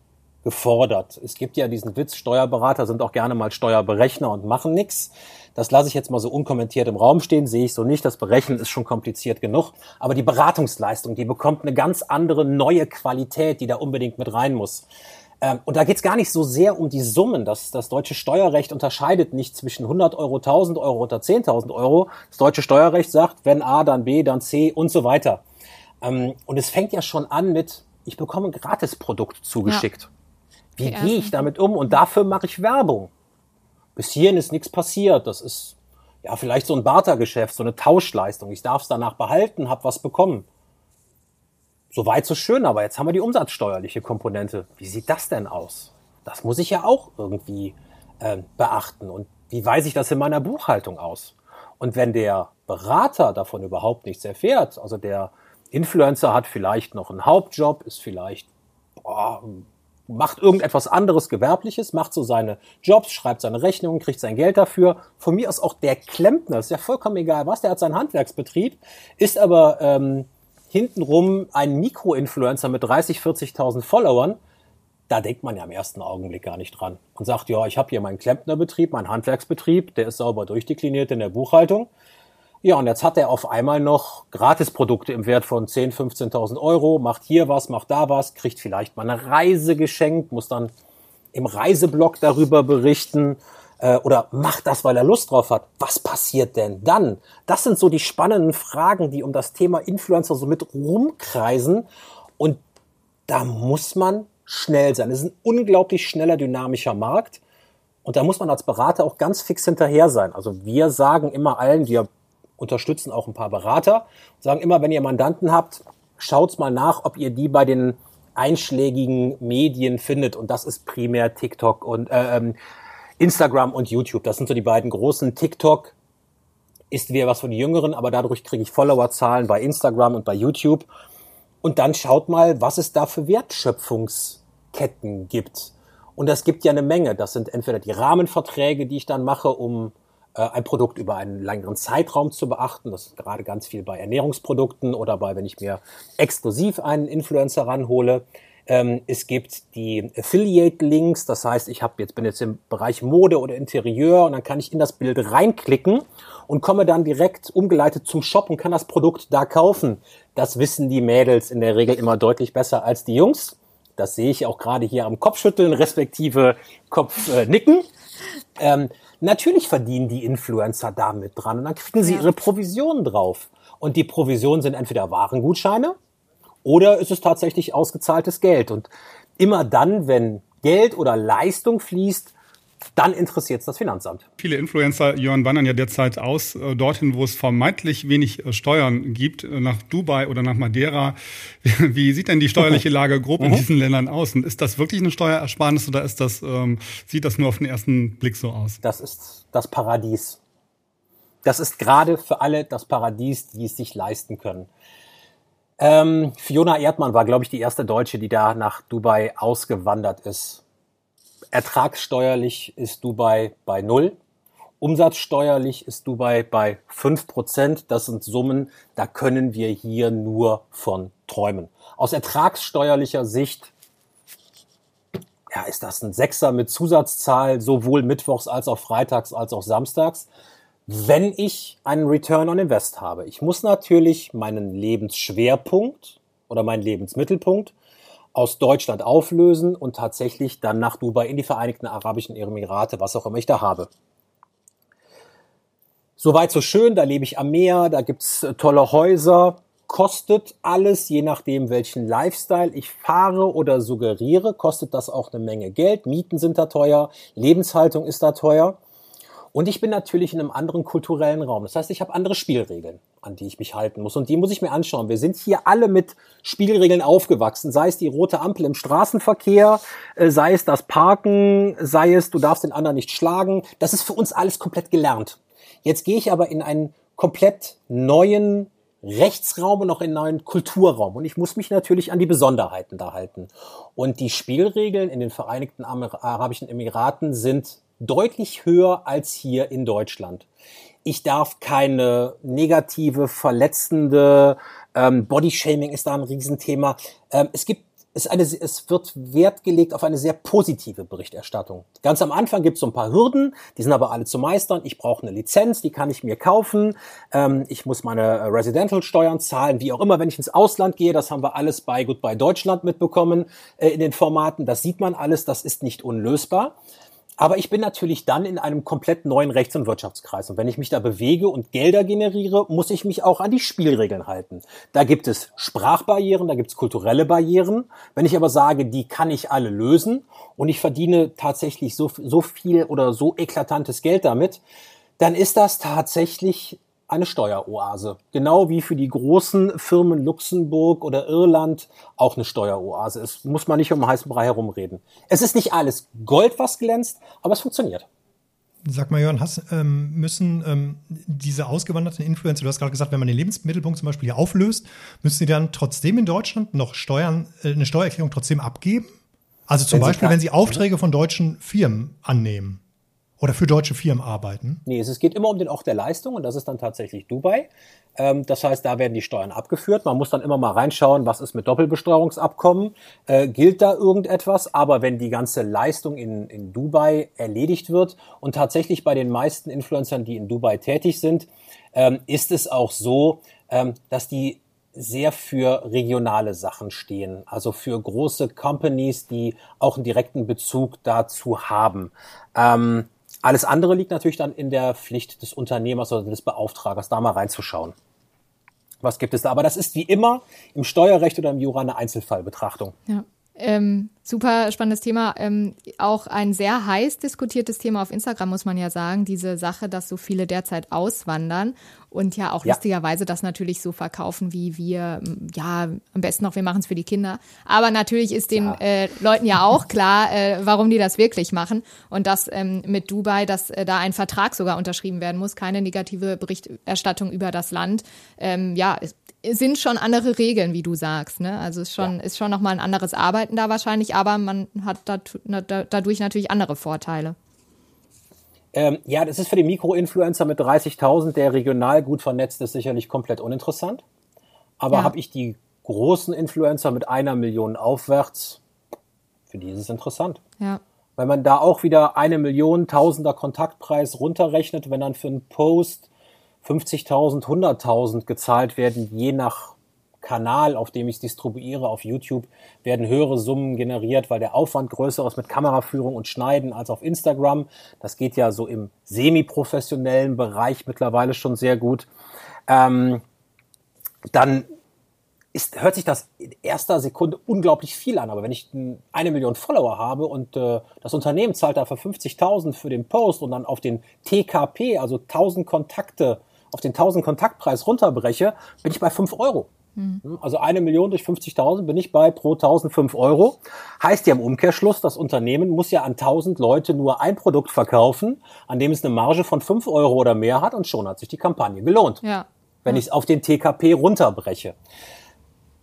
gefordert. Es gibt ja diesen Witz, Steuerberater sind auch gerne mal Steuerberechner und machen nichts. Das lasse ich jetzt mal so unkommentiert im Raum stehen, sehe ich so nicht. Das Berechnen ist schon kompliziert genug. Aber die Beratungsleistung, die bekommt eine ganz andere neue Qualität, die da unbedingt mit rein muss. Ähm, und da geht es gar nicht so sehr um die Summen. Das, das deutsche Steuerrecht unterscheidet nicht zwischen 100 Euro, 1000 Euro oder 10.000 Euro. Das deutsche Steuerrecht sagt, wenn A, dann B, dann C und so weiter. Ähm, und es fängt ja schon an mit, ich bekomme ein Gratisprodukt zugeschickt. Ja. Wie gehe ich damit um? Und dafür mache ich Werbung. Bis hierhin ist nichts passiert. Das ist ja vielleicht so ein Bartergeschäft, so eine Tauschleistung. Ich darf es danach behalten, habe was bekommen. Soweit so schön, aber jetzt haben wir die umsatzsteuerliche Komponente. Wie sieht das denn aus? Das muss ich ja auch irgendwie äh, beachten. Und wie weise ich das in meiner Buchhaltung aus? Und wenn der Berater davon überhaupt nichts erfährt, also der Influencer hat vielleicht noch einen Hauptjob, ist vielleicht boah, macht irgendetwas anderes Gewerbliches, macht so seine Jobs, schreibt seine Rechnungen, kriegt sein Geld dafür. Von mir aus auch der Klempner, ist ja vollkommen egal was, der hat seinen Handwerksbetrieb, ist aber ähm, hintenrum ein Mikroinfluencer mit 30, 40.000 Followern. da denkt man ja im ersten Augenblick gar nicht dran. Man sagt, ja, ich habe hier meinen Klempnerbetrieb, meinen Handwerksbetrieb, der ist sauber durchdekliniert in der Buchhaltung. Ja, und jetzt hat er auf einmal noch Gratisprodukte im Wert von 10.000, 15.000 Euro, macht hier was, macht da was, kriegt vielleicht mal eine Reise geschenkt, muss dann im Reiseblog darüber berichten äh, oder macht das, weil er Lust drauf hat. Was passiert denn dann? Das sind so die spannenden Fragen, die um das Thema Influencer so mit rumkreisen. Und da muss man schnell sein. Es ist ein unglaublich schneller, dynamischer Markt. Und da muss man als Berater auch ganz fix hinterher sein. Also wir sagen immer allen, wir unterstützen auch ein paar Berater, sagen immer, wenn ihr Mandanten habt, schaut's mal nach, ob ihr die bei den einschlägigen Medien findet. Und das ist primär TikTok und äh, ähm, Instagram und YouTube. Das sind so die beiden großen. TikTok ist wieder was von den Jüngeren, aber dadurch kriege ich Followerzahlen bei Instagram und bei YouTube. Und dann schaut mal, was es da für Wertschöpfungsketten gibt. Und das gibt ja eine Menge. Das sind entweder die Rahmenverträge, die ich dann mache, um ein Produkt über einen längeren Zeitraum zu beachten. Das ist gerade ganz viel bei Ernährungsprodukten oder bei, wenn ich mir exklusiv einen Influencer ranhole. Ähm, es gibt die Affiliate-Links, das heißt, ich habe jetzt bin jetzt im Bereich Mode oder Interieur und dann kann ich in das Bild reinklicken und komme dann direkt umgeleitet zum Shop und kann das Produkt da kaufen. Das wissen die Mädels in der Regel immer deutlich besser als die Jungs. Das sehe ich auch gerade hier am Kopfschütteln respektive Kopfnicken. Äh, Natürlich verdienen die Influencer damit dran und dann kriegen sie ja. ihre Provisionen drauf. Und die Provisionen sind entweder Warengutscheine oder ist es tatsächlich ausgezahltes Geld. Und immer dann, wenn Geld oder Leistung fließt, dann interessiert es das Finanzamt. Viele Influencer, Jörn, wandern ja derzeit aus, äh, dorthin, wo es vermeintlich wenig äh, Steuern gibt, äh, nach Dubai oder nach Madeira. Wie sieht denn die steuerliche Lage grob in mhm. diesen Ländern aus? Und ist das wirklich eine Steuerersparnis oder ist das, ähm, sieht das nur auf den ersten Blick so aus? Das ist das Paradies. Das ist gerade für alle das Paradies, die es sich leisten können. Ähm, Fiona Erdmann war, glaube ich, die erste Deutsche, die da nach Dubai ausgewandert ist. Ertragssteuerlich ist Dubai bei null. Umsatzsteuerlich ist Dubai bei fünf Prozent. Das sind Summen, da können wir hier nur von träumen. Aus ertragssteuerlicher Sicht ja, ist das ein Sechser mit Zusatzzahl, sowohl mittwochs als auch freitags als auch samstags, wenn ich einen Return on Invest habe. Ich muss natürlich meinen Lebensschwerpunkt oder meinen Lebensmittelpunkt aus Deutschland auflösen und tatsächlich dann nach Dubai in die Vereinigten Arabischen Emirate, was auch immer ich da habe. Soweit so schön, da lebe ich am Meer, da gibt's äh, tolle Häuser, kostet alles, je nachdem welchen Lifestyle ich fahre oder suggeriere, kostet das auch eine Menge Geld. Mieten sind da teuer, Lebenshaltung ist da teuer. Und ich bin natürlich in einem anderen kulturellen Raum. Das heißt, ich habe andere Spielregeln, an die ich mich halten muss. Und die muss ich mir anschauen. Wir sind hier alle mit Spielregeln aufgewachsen. Sei es die rote Ampel im Straßenverkehr, äh, sei es das Parken, sei es, du darfst den anderen nicht schlagen. Das ist für uns alles komplett gelernt. Jetzt gehe ich aber in einen komplett neuen Rechtsraum und auch in einen neuen Kulturraum. Und ich muss mich natürlich an die Besonderheiten da halten. Und die Spielregeln in den Vereinigten Arabischen Emiraten sind deutlich höher als hier in Deutschland. Ich darf keine negative, verletzende, ähm, Bodyshaming ist da ein Riesenthema. Ähm, es gibt es, eine, es wird Wert gelegt auf eine sehr positive Berichterstattung. Ganz am Anfang gibt es so ein paar Hürden, die sind aber alle zu meistern. Ich brauche eine Lizenz, die kann ich mir kaufen. Ähm, ich muss meine Residential-Steuern zahlen, wie auch immer, wenn ich ins Ausland gehe. Das haben wir alles bei Goodbye Deutschland mitbekommen äh, in den Formaten. Das sieht man alles, das ist nicht unlösbar. Aber ich bin natürlich dann in einem komplett neuen Rechts- und Wirtschaftskreis. Und wenn ich mich da bewege und Gelder generiere, muss ich mich auch an die Spielregeln halten. Da gibt es Sprachbarrieren, da gibt es kulturelle Barrieren. Wenn ich aber sage, die kann ich alle lösen und ich verdiene tatsächlich so, so viel oder so eklatantes Geld damit, dann ist das tatsächlich eine Steueroase. Genau wie für die großen Firmen Luxemburg oder Irland auch eine Steueroase ist. Muss man nicht um heißen Brei herumreden. Es ist nicht alles Gold, was glänzt, aber es funktioniert. Sag mal, Jörn, hast, ähm, müssen ähm, diese ausgewanderten Influencer, du hast gerade gesagt, wenn man den Lebensmittelpunkt zum Beispiel hier auflöst, müssen sie dann trotzdem in Deutschland noch Steuern, äh, eine Steuererklärung trotzdem abgeben? Also zum wenn Beispiel, wenn sie Aufträge von deutschen Firmen annehmen. Oder für deutsche Firmen arbeiten? Nee, es geht immer um den Ort der Leistung und das ist dann tatsächlich Dubai. Ähm, das heißt, da werden die Steuern abgeführt. Man muss dann immer mal reinschauen, was ist mit Doppelbesteuerungsabkommen. Äh, gilt da irgendetwas? Aber wenn die ganze Leistung in, in Dubai erledigt wird und tatsächlich bei den meisten Influencern, die in Dubai tätig sind, ähm, ist es auch so, ähm, dass die sehr für regionale Sachen stehen, also für große Companies, die auch einen direkten Bezug dazu haben. Ähm, alles andere liegt natürlich dann in der Pflicht des Unternehmers oder des Beauftragers, da mal reinzuschauen. Was gibt es da? Aber das ist wie immer im Steuerrecht oder im Jura eine Einzelfallbetrachtung. Ja. Ähm, super spannendes Thema. Ähm, auch ein sehr heiß diskutiertes Thema auf Instagram, muss man ja sagen. Diese Sache, dass so viele derzeit auswandern und ja auch ja. lustigerweise das natürlich so verkaufen, wie wir, ja, am besten noch, wir machen es für die Kinder. Aber natürlich ist den ja. äh, Leuten ja auch klar, äh, warum die das wirklich machen. Und dass ähm, mit Dubai, dass äh, da ein Vertrag sogar unterschrieben werden muss, keine negative Berichterstattung über das Land. Ähm, ja, ist, sind schon andere Regeln, wie du sagst. Ne? Also ist schon, ja. ist schon nochmal ein anderes Arbeiten da wahrscheinlich, aber man hat dadurch natürlich andere Vorteile. Ähm, ja, das ist für den Mikroinfluencer mit 30.000, der regional gut vernetzt ist, sicherlich komplett uninteressant. Aber ja. habe ich die großen Influencer mit einer Million aufwärts, für die ist es interessant. Ja. Weil man da auch wieder eine Million Tausender Kontaktpreis runterrechnet, wenn dann für einen Post 50.000, 100.000 gezahlt werden, je nach Kanal, auf dem ich es distribuiere, auf YouTube, werden höhere Summen generiert, weil der Aufwand größer ist mit Kameraführung und Schneiden als auf Instagram. Das geht ja so im semi-professionellen Bereich mittlerweile schon sehr gut. Ähm, dann ist, hört sich das in erster Sekunde unglaublich viel an. Aber wenn ich eine Million Follower habe und äh, das Unternehmen zahlt dafür 50.000 für den Post und dann auf den TKP, also 1000 Kontakte, auf den 1000 Kontaktpreis runterbreche, bin ich bei 5 Euro. Mhm. Also eine Million durch 50.000 bin ich bei pro 1000 5 Euro. Heißt ja im Umkehrschluss, das Unternehmen muss ja an 1000 Leute nur ein Produkt verkaufen, an dem es eine Marge von 5 Euro oder mehr hat und schon hat sich die Kampagne gelohnt. Ja. Wenn ja. ich es auf den TKP runterbreche.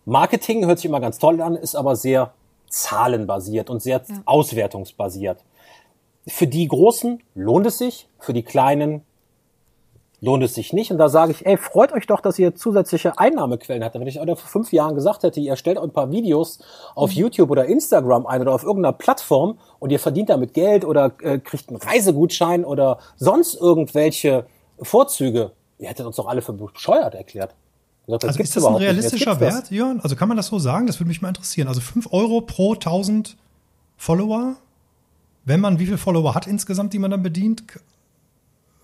Marketing hört sich immer ganz toll an, ist aber sehr zahlenbasiert und sehr ja. auswertungsbasiert. Für die Großen lohnt es sich, für die Kleinen lohnt es sich nicht. Und da sage ich, ey, freut euch doch, dass ihr zusätzliche Einnahmequellen habt. Wenn ich euch vor fünf Jahren gesagt hätte, ihr stellt ein paar Videos auf mhm. YouTube oder Instagram ein oder auf irgendeiner Plattform und ihr verdient damit Geld oder äh, kriegt einen Reisegutschein oder sonst irgendwelche Vorzüge, ihr hättet uns doch alle für bescheuert erklärt. Gesagt, also ist das ein realistischer Wert, Jörn? Also kann man das so sagen? Das würde mich mal interessieren. Also fünf Euro pro 1000 Follower? Wenn man wie viele Follower hat insgesamt, die man dann bedient?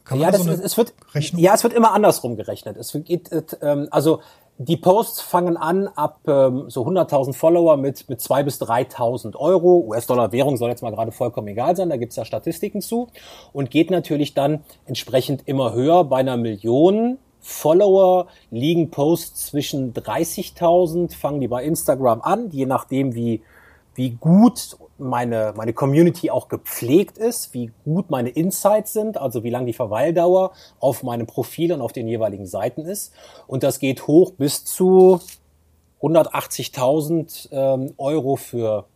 Kann ja, das, so es wird, ja, es wird immer andersrum gerechnet. Es geht, ähm, also die Posts fangen an ab ähm, so 100.000 Follower mit, mit 2.000 bis 3.000 Euro. US-Dollar-Währung soll jetzt mal gerade vollkommen egal sein, da gibt's ja Statistiken zu. Und geht natürlich dann entsprechend immer höher. Bei einer Million Follower liegen Posts zwischen 30.000, fangen die bei Instagram an, je nachdem wie, wie gut meine, meine Community auch gepflegt ist, wie gut meine Insights sind, also wie lang die Verweildauer auf meinem Profil und auf den jeweiligen Seiten ist. Und das geht hoch bis zu 180.000 ähm, Euro für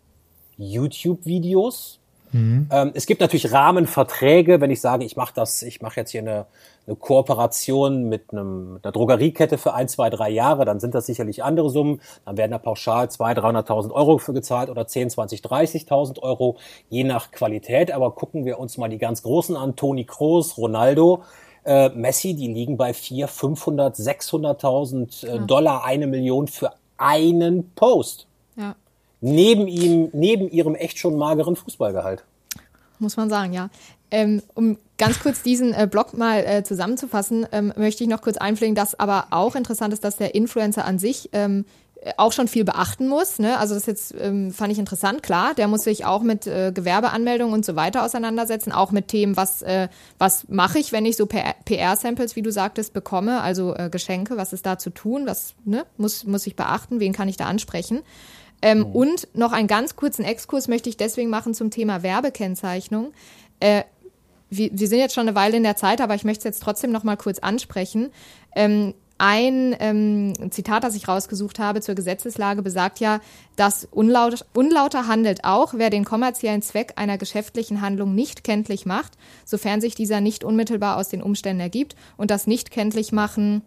YouTube-Videos. Mhm. Ähm, es gibt natürlich Rahmenverträge, wenn ich sage, ich mache das, ich mache jetzt hier eine, eine Kooperation mit, einem, mit einer Drogeriekette für ein, zwei, drei Jahre, dann sind das sicherlich andere Summen. Dann werden da pauschal 200.000, 300.000 Euro für gezahlt oder 10, 20, 30.000 Euro, je nach Qualität. Aber gucken wir uns mal die ganz Großen an, Toni Kroos, Ronaldo, äh, Messi, die liegen bei 400, 500, 600.000 äh, Dollar, eine Million für einen Post. Neben ihm, neben ihrem echt schon mageren Fußballgehalt. Muss man sagen, ja. Ähm, um ganz kurz diesen äh, Blog mal äh, zusammenzufassen, ähm, möchte ich noch kurz einpflegen, dass aber auch interessant ist, dass der Influencer an sich ähm, auch schon viel beachten muss. Ne? Also das jetzt ähm, fand ich interessant, klar. Der muss sich auch mit äh, Gewerbeanmeldungen und so weiter auseinandersetzen, auch mit Themen, was, äh, was mache ich, wenn ich so PR-Samples, wie du sagtest, bekomme, also äh, Geschenke, was ist da zu tun, was ne? muss, muss ich beachten, wen kann ich da ansprechen. Ähm, mhm. Und noch einen ganz kurzen Exkurs möchte ich deswegen machen zum Thema Werbekennzeichnung. Äh, wir, wir, sind jetzt schon eine Weile in der Zeit, aber ich möchte es jetzt trotzdem noch mal kurz ansprechen. Ähm, ein ähm, Zitat, das ich rausgesucht habe zur Gesetzeslage, besagt ja, dass unlaut, unlauter handelt auch, wer den kommerziellen Zweck einer geschäftlichen Handlung nicht kenntlich macht, sofern sich dieser nicht unmittelbar aus den Umständen ergibt und das nicht kenntlich machen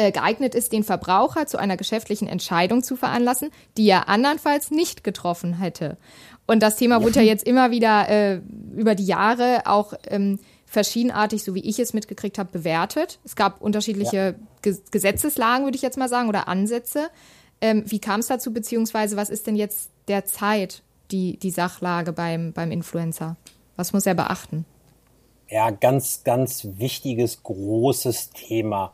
äh, geeignet ist, den Verbraucher zu einer geschäftlichen Entscheidung zu veranlassen, die er andernfalls nicht getroffen hätte. Und das Thema wurde ja jetzt immer wieder äh, über die Jahre auch ähm, verschiedenartig, so wie ich es mitgekriegt habe, bewertet. Es gab unterschiedliche ja. Gesetzeslagen, würde ich jetzt mal sagen, oder Ansätze. Ähm, wie kam es dazu, beziehungsweise was ist denn jetzt derzeit die, die Sachlage beim, beim Influencer? Was muss er beachten? Ja, ganz, ganz wichtiges, großes Thema.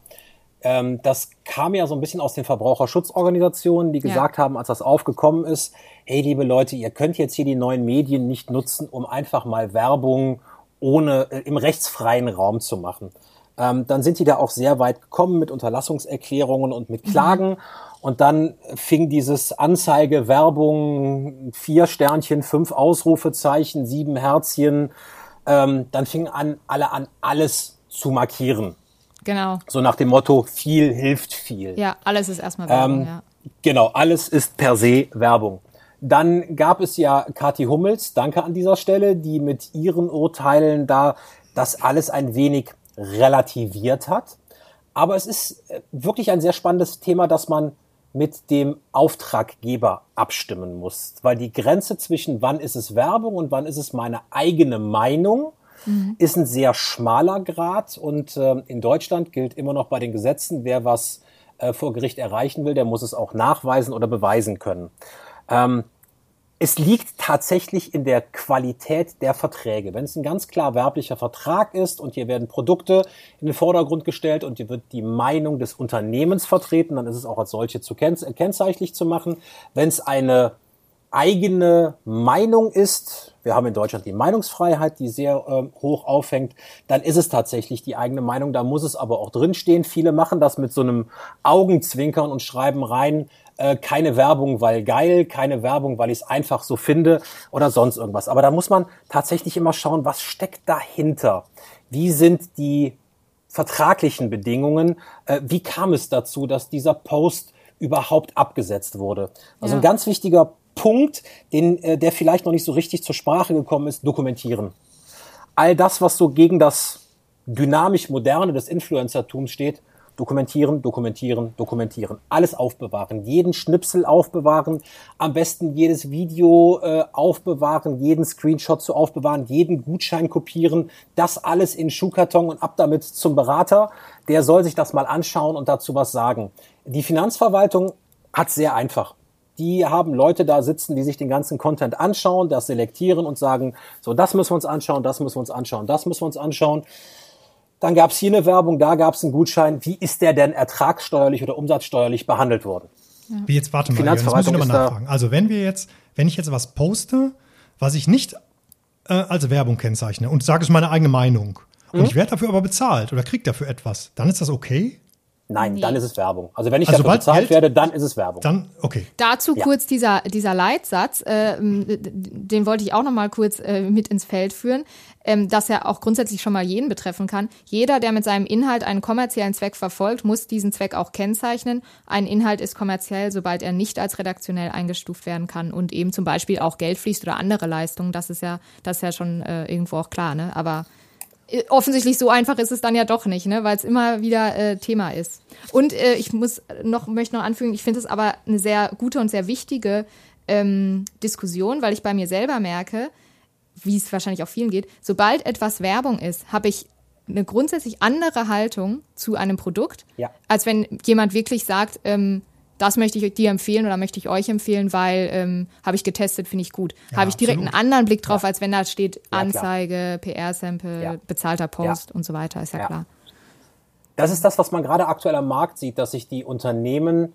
Ähm, das kam ja so ein bisschen aus den Verbraucherschutzorganisationen, die gesagt ja. haben, als das aufgekommen ist, hey, liebe Leute, ihr könnt jetzt hier die neuen Medien nicht nutzen, um einfach mal Werbung ohne äh, im rechtsfreien Raum zu machen. Ähm, dann sind die da auch sehr weit gekommen mit Unterlassungserklärungen und mit Klagen. Mhm. Und dann fing dieses Anzeige, Werbung, vier Sternchen, fünf Ausrufezeichen, sieben Herzchen. Ähm, dann fingen an, alle an, alles zu markieren. Genau. So nach dem Motto, viel hilft viel. Ja, alles ist erstmal Werbung, ähm, ja. Genau, alles ist per se Werbung. Dann gab es ja Kathi Hummels, danke an dieser Stelle, die mit ihren Urteilen da das alles ein wenig relativiert hat. Aber es ist äh, wirklich ein sehr spannendes Thema, dass man mit dem Auftraggeber abstimmen muss. Weil die Grenze zwischen wann ist es Werbung und wann ist es meine eigene Meinung mhm. ist ein sehr schmaler Grad. Und äh, in Deutschland gilt immer noch bei den Gesetzen, wer was äh, vor Gericht erreichen will, der muss es auch nachweisen oder beweisen können. Ähm, es liegt tatsächlich in der Qualität der Verträge. Wenn es ein ganz klar werblicher Vertrag ist und hier werden Produkte in den Vordergrund gestellt und hier wird die Meinung des Unternehmens vertreten, dann ist es auch als solche zu kennzeichnlich zu machen. Wenn es eine eigene Meinung ist, wir haben in Deutschland die Meinungsfreiheit, die sehr äh, hoch aufhängt, dann ist es tatsächlich die eigene Meinung, da muss es aber auch drinstehen. Viele machen das mit so einem Augenzwinkern und schreiben rein, äh, keine Werbung, weil geil, keine Werbung, weil ich es einfach so finde oder sonst irgendwas. Aber da muss man tatsächlich immer schauen, was steckt dahinter? Wie sind die vertraglichen Bedingungen? Äh, wie kam es dazu, dass dieser Post überhaupt abgesetzt wurde? Also ja. ein ganz wichtiger Punkt, den, äh, der vielleicht noch nicht so richtig zur Sprache gekommen ist, dokumentieren. All das, was so gegen das dynamisch Moderne des Influencertums steht, dokumentieren, dokumentieren, dokumentieren. Alles aufbewahren, jeden Schnipsel aufbewahren, am besten jedes Video äh, aufbewahren, jeden Screenshot zu aufbewahren, jeden Gutschein kopieren, das alles in Schuhkarton und ab damit zum Berater. Der soll sich das mal anschauen und dazu was sagen. Die Finanzverwaltung hat sehr einfach die haben Leute da sitzen, die sich den ganzen Content anschauen, das selektieren und sagen, so, das müssen wir uns anschauen, das müssen wir uns anschauen, das müssen wir uns anschauen. Dann gab es hier eine Werbung, da gab es einen Gutschein. Wie ist der denn ertragssteuerlich oder umsatzsteuerlich behandelt worden? Wie jetzt, warte mal, jetzt muss ich nochmal nachfragen. Also wenn wir jetzt, wenn ich jetzt was poste, was ich nicht äh, als Werbung kennzeichne und sage es meine eigene Meinung, und mhm. ich werde dafür aber bezahlt oder kriege dafür etwas, dann ist das okay? Nein, nee. dann ist es Werbung. Also wenn ich also dafür bezahlt Geld, werde, dann ist es Werbung. Dann, okay. Dazu ja. kurz dieser, dieser Leitsatz, äh, den wollte ich auch noch mal kurz äh, mit ins Feld führen, ähm, dass er auch grundsätzlich schon mal jeden betreffen kann. Jeder, der mit seinem Inhalt einen kommerziellen Zweck verfolgt, muss diesen Zweck auch kennzeichnen. Ein Inhalt ist kommerziell, sobald er nicht als redaktionell eingestuft werden kann und eben zum Beispiel auch Geld fließt oder andere Leistungen. Das ist ja, das ist ja schon äh, irgendwo auch klar, ne? Aber äh, offensichtlich so einfach ist es dann ja doch nicht, ne? weil es immer wieder äh, Thema ist. Und äh, ich muss noch möchte noch anfügen, ich finde es aber eine sehr gute und sehr wichtige ähm, Diskussion, weil ich bei mir selber merke, wie es wahrscheinlich auch vielen geht, sobald etwas Werbung ist, habe ich eine grundsätzlich andere Haltung zu einem Produkt, ja. als wenn jemand wirklich sagt, ähm, das möchte ich dir empfehlen oder möchte ich euch empfehlen, weil ähm, habe ich getestet, finde ich gut. Ja, habe ich direkt absolut. einen anderen Blick drauf, ja. als wenn da steht Anzeige, PR-Sample, bezahlter Post und so weiter, ist ja, klar. Das ist das, was man gerade aktuell am Markt sieht, dass sich die Unternehmen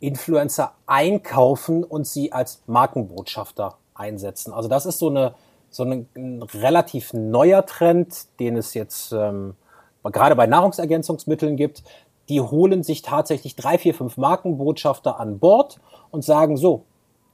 Influencer einkaufen und sie als Markenbotschafter einsetzen. Also das ist so eine so ein, ein relativ neuer Trend, den es jetzt ähm, gerade bei Nahrungsergänzungsmitteln gibt, die holen sich tatsächlich drei, vier, fünf Markenbotschafter an Bord und sagen so,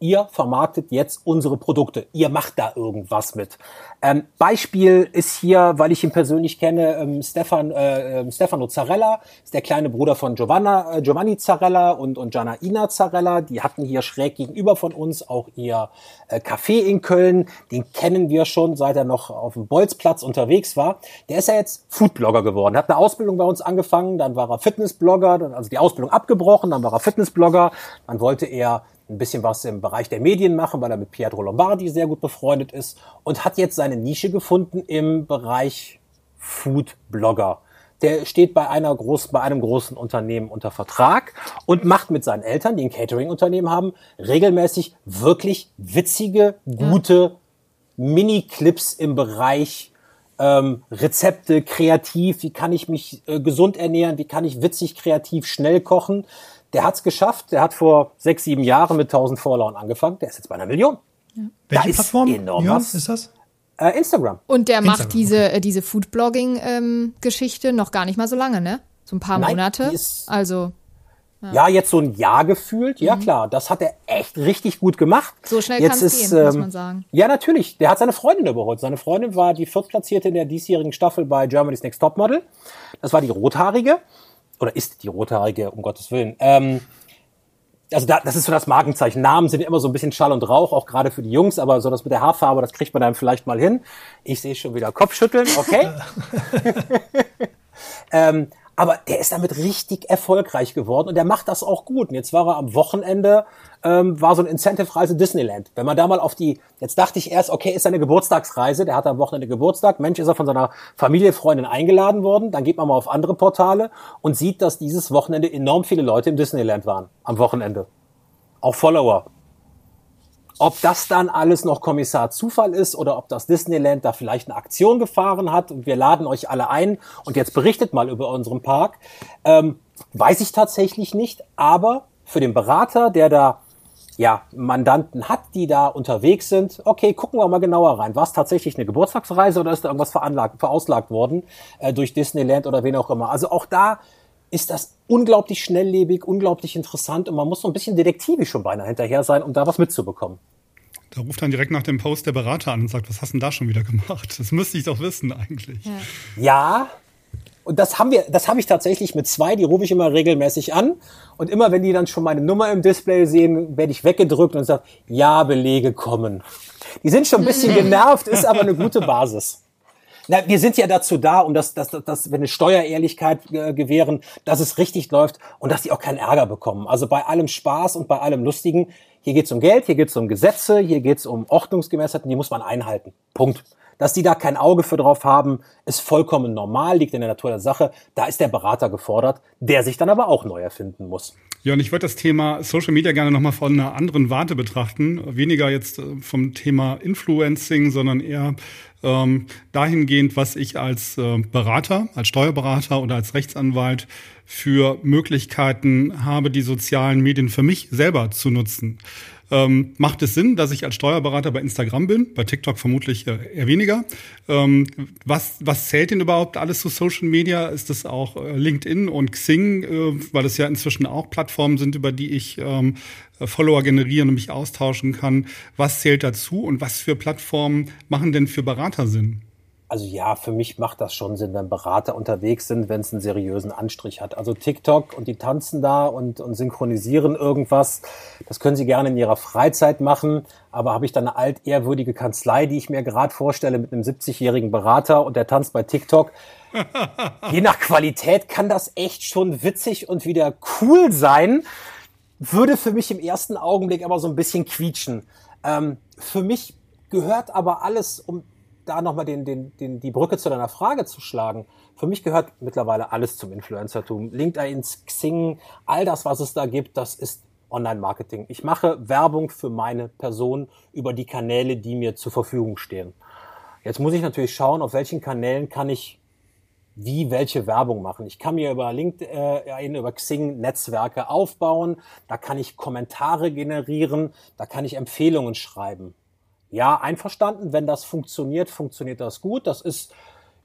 ihr vermarktet jetzt unsere Produkte. Ihr macht da irgendwas mit. Ähm, Beispiel ist hier, weil ich ihn persönlich kenne, ähm, Stefan, äh, ähm, Stefano Zarella, ist der kleine Bruder von Giovanna, äh, Giovanni Zarella und, und Gianna Zarella. Die hatten hier schräg gegenüber von uns auch ihr äh, Café in Köln. Den kennen wir schon, seit er noch auf dem Bolzplatz unterwegs war. Der ist ja jetzt Foodblogger geworden. Hat eine Ausbildung bei uns angefangen, dann war er Fitnessblogger, also die Ausbildung abgebrochen, dann war er Fitnessblogger, dann wollte er ein bisschen was im Bereich der Medien machen, weil er mit Pietro Lombardi sehr gut befreundet ist und hat jetzt seine Nische gefunden im Bereich Food Blogger. Der steht bei einer großen, bei einem großen Unternehmen unter Vertrag und macht mit seinen Eltern, die ein Catering-Unternehmen haben, regelmäßig wirklich witzige, gute Mini-Clips im Bereich ähm, Rezepte, kreativ, wie kann ich mich äh, gesund ernähren, wie kann ich witzig, kreativ, schnell kochen der hat es geschafft. Der hat vor sechs, sieben Jahren mit 1000 Followern angefangen. Der ist jetzt bei einer Million. Ja. Welche da Plattform? Enorm ja, was. ist das? Äh, Instagram. Und der Instagram. macht diese, äh, diese Foodblogging-Geschichte ähm, noch gar nicht mal so lange, ne? So ein paar Nein, Monate. also. Ja. ja. jetzt so ein Jahr gefühlt. Ja, mhm. klar. Das hat er echt richtig gut gemacht. So schnell kann es gehen, ähm, muss man sagen. Ja, natürlich. Der hat seine Freundin überholt. Seine Freundin war die viertplatzierte in der diesjährigen Staffel bei Germany's Next Topmodel. Das war die Rothaarige oder ist die rothaarige, um Gottes Willen. Ähm, also da, das ist so das Markenzeichen. Namen sind immer so ein bisschen Schall und Rauch, auch gerade für die Jungs, aber so das mit der Haarfarbe, das kriegt man dann vielleicht mal hin. Ich sehe schon wieder Kopfschütteln, okay. ähm, aber der ist damit richtig erfolgreich geworden und der macht das auch gut. Und jetzt war er am Wochenende, ähm, war so eine Incentive-Reise Disneyland. Wenn man da mal auf die, jetzt dachte ich erst, okay, ist seine Geburtstagsreise, der hat am Wochenende Geburtstag, Mensch, ist er von seiner Familie, Freundin eingeladen worden, dann geht man mal auf andere Portale und sieht, dass dieses Wochenende enorm viele Leute im Disneyland waren, am Wochenende. Auch Follower. Ob das dann alles noch Kommissar Zufall ist oder ob das Disneyland da vielleicht eine Aktion gefahren hat und wir laden euch alle ein und jetzt berichtet mal über unseren Park, ähm, weiß ich tatsächlich nicht. Aber für den Berater, der da ja, Mandanten hat, die da unterwegs sind, okay, gucken wir mal genauer rein. War es tatsächlich eine Geburtstagsreise oder ist da irgendwas veranlagt, verauslagt worden äh, durch Disneyland oder wen auch immer? Also auch da ist das unglaublich schnelllebig, unglaublich interessant und man muss so ein bisschen detektivisch schon beinahe hinterher sein, um da was mitzubekommen. Da ruft dann direkt nach dem Post der Berater an und sagt, was hast du denn da schon wieder gemacht? Das müsste ich doch wissen eigentlich. Ja, ja und das haben wir, das habe ich tatsächlich mit zwei, die rufe ich immer regelmäßig an. Und immer wenn die dann schon meine Nummer im Display sehen, werde ich weggedrückt und sage, ja, Belege kommen. Die sind schon ein bisschen genervt, ist aber eine gute Basis. Na, wir sind ja dazu da, um das, das, das, das wenn eine Steuerehrlichkeit äh, gewähren, dass es richtig läuft und dass die auch keinen Ärger bekommen. Also bei allem Spaß und bei allem Lustigen, hier geht's um Geld, hier geht's um Gesetze, hier geht's um Ordnungsgemäßheiten, die muss man einhalten. Punkt. Dass die da kein Auge für drauf haben, ist vollkommen normal, liegt in der Natur der Sache. Da ist der Berater gefordert, der sich dann aber auch neu erfinden muss. Ja, und ich würde das Thema Social Media gerne nochmal von einer anderen Warte betrachten. Weniger jetzt äh, vom Thema Influencing, sondern eher ähm, dahingehend, was ich als äh, Berater, als Steuerberater oder als Rechtsanwalt für Möglichkeiten habe, die sozialen Medien für mich selber zu nutzen. Ähm, macht es Sinn, dass ich als Steuerberater bei Instagram bin? Bei TikTok vermutlich äh, eher weniger. Ähm, was, was zählt denn überhaupt alles zu Social Media? Ist das auch äh, LinkedIn und Xing, äh, weil es ja inzwischen auch Plattformen sind, über die ich ähm, Follower generieren und mich austauschen kann? Was zählt dazu und was für Plattformen machen denn für Berater Sinn? Also ja, für mich macht das schon Sinn, wenn Berater unterwegs sind, wenn es einen seriösen Anstrich hat. Also TikTok und die tanzen da und, und synchronisieren irgendwas. Das können sie gerne in ihrer Freizeit machen. Aber habe ich dann eine altehrwürdige Kanzlei, die ich mir gerade vorstelle, mit einem 70-jährigen Berater und der tanzt bei TikTok. Je nach Qualität kann das echt schon witzig und wieder cool sein. Würde für mich im ersten Augenblick aber so ein bisschen quietschen. Ähm, für mich gehört aber alles um da nochmal den, den, den, die Brücke zu deiner Frage zu schlagen. Für mich gehört mittlerweile alles zum Influencertum. LinkedIn, Xing, all das, was es da gibt, das ist Online-Marketing. Ich mache Werbung für meine Person über die Kanäle, die mir zur Verfügung stehen. Jetzt muss ich natürlich schauen, auf welchen Kanälen kann ich wie welche Werbung machen. Ich kann mir über LinkedIn, über Xing Netzwerke aufbauen, da kann ich Kommentare generieren, da kann ich Empfehlungen schreiben. Ja, einverstanden. Wenn das funktioniert, funktioniert das gut. Das ist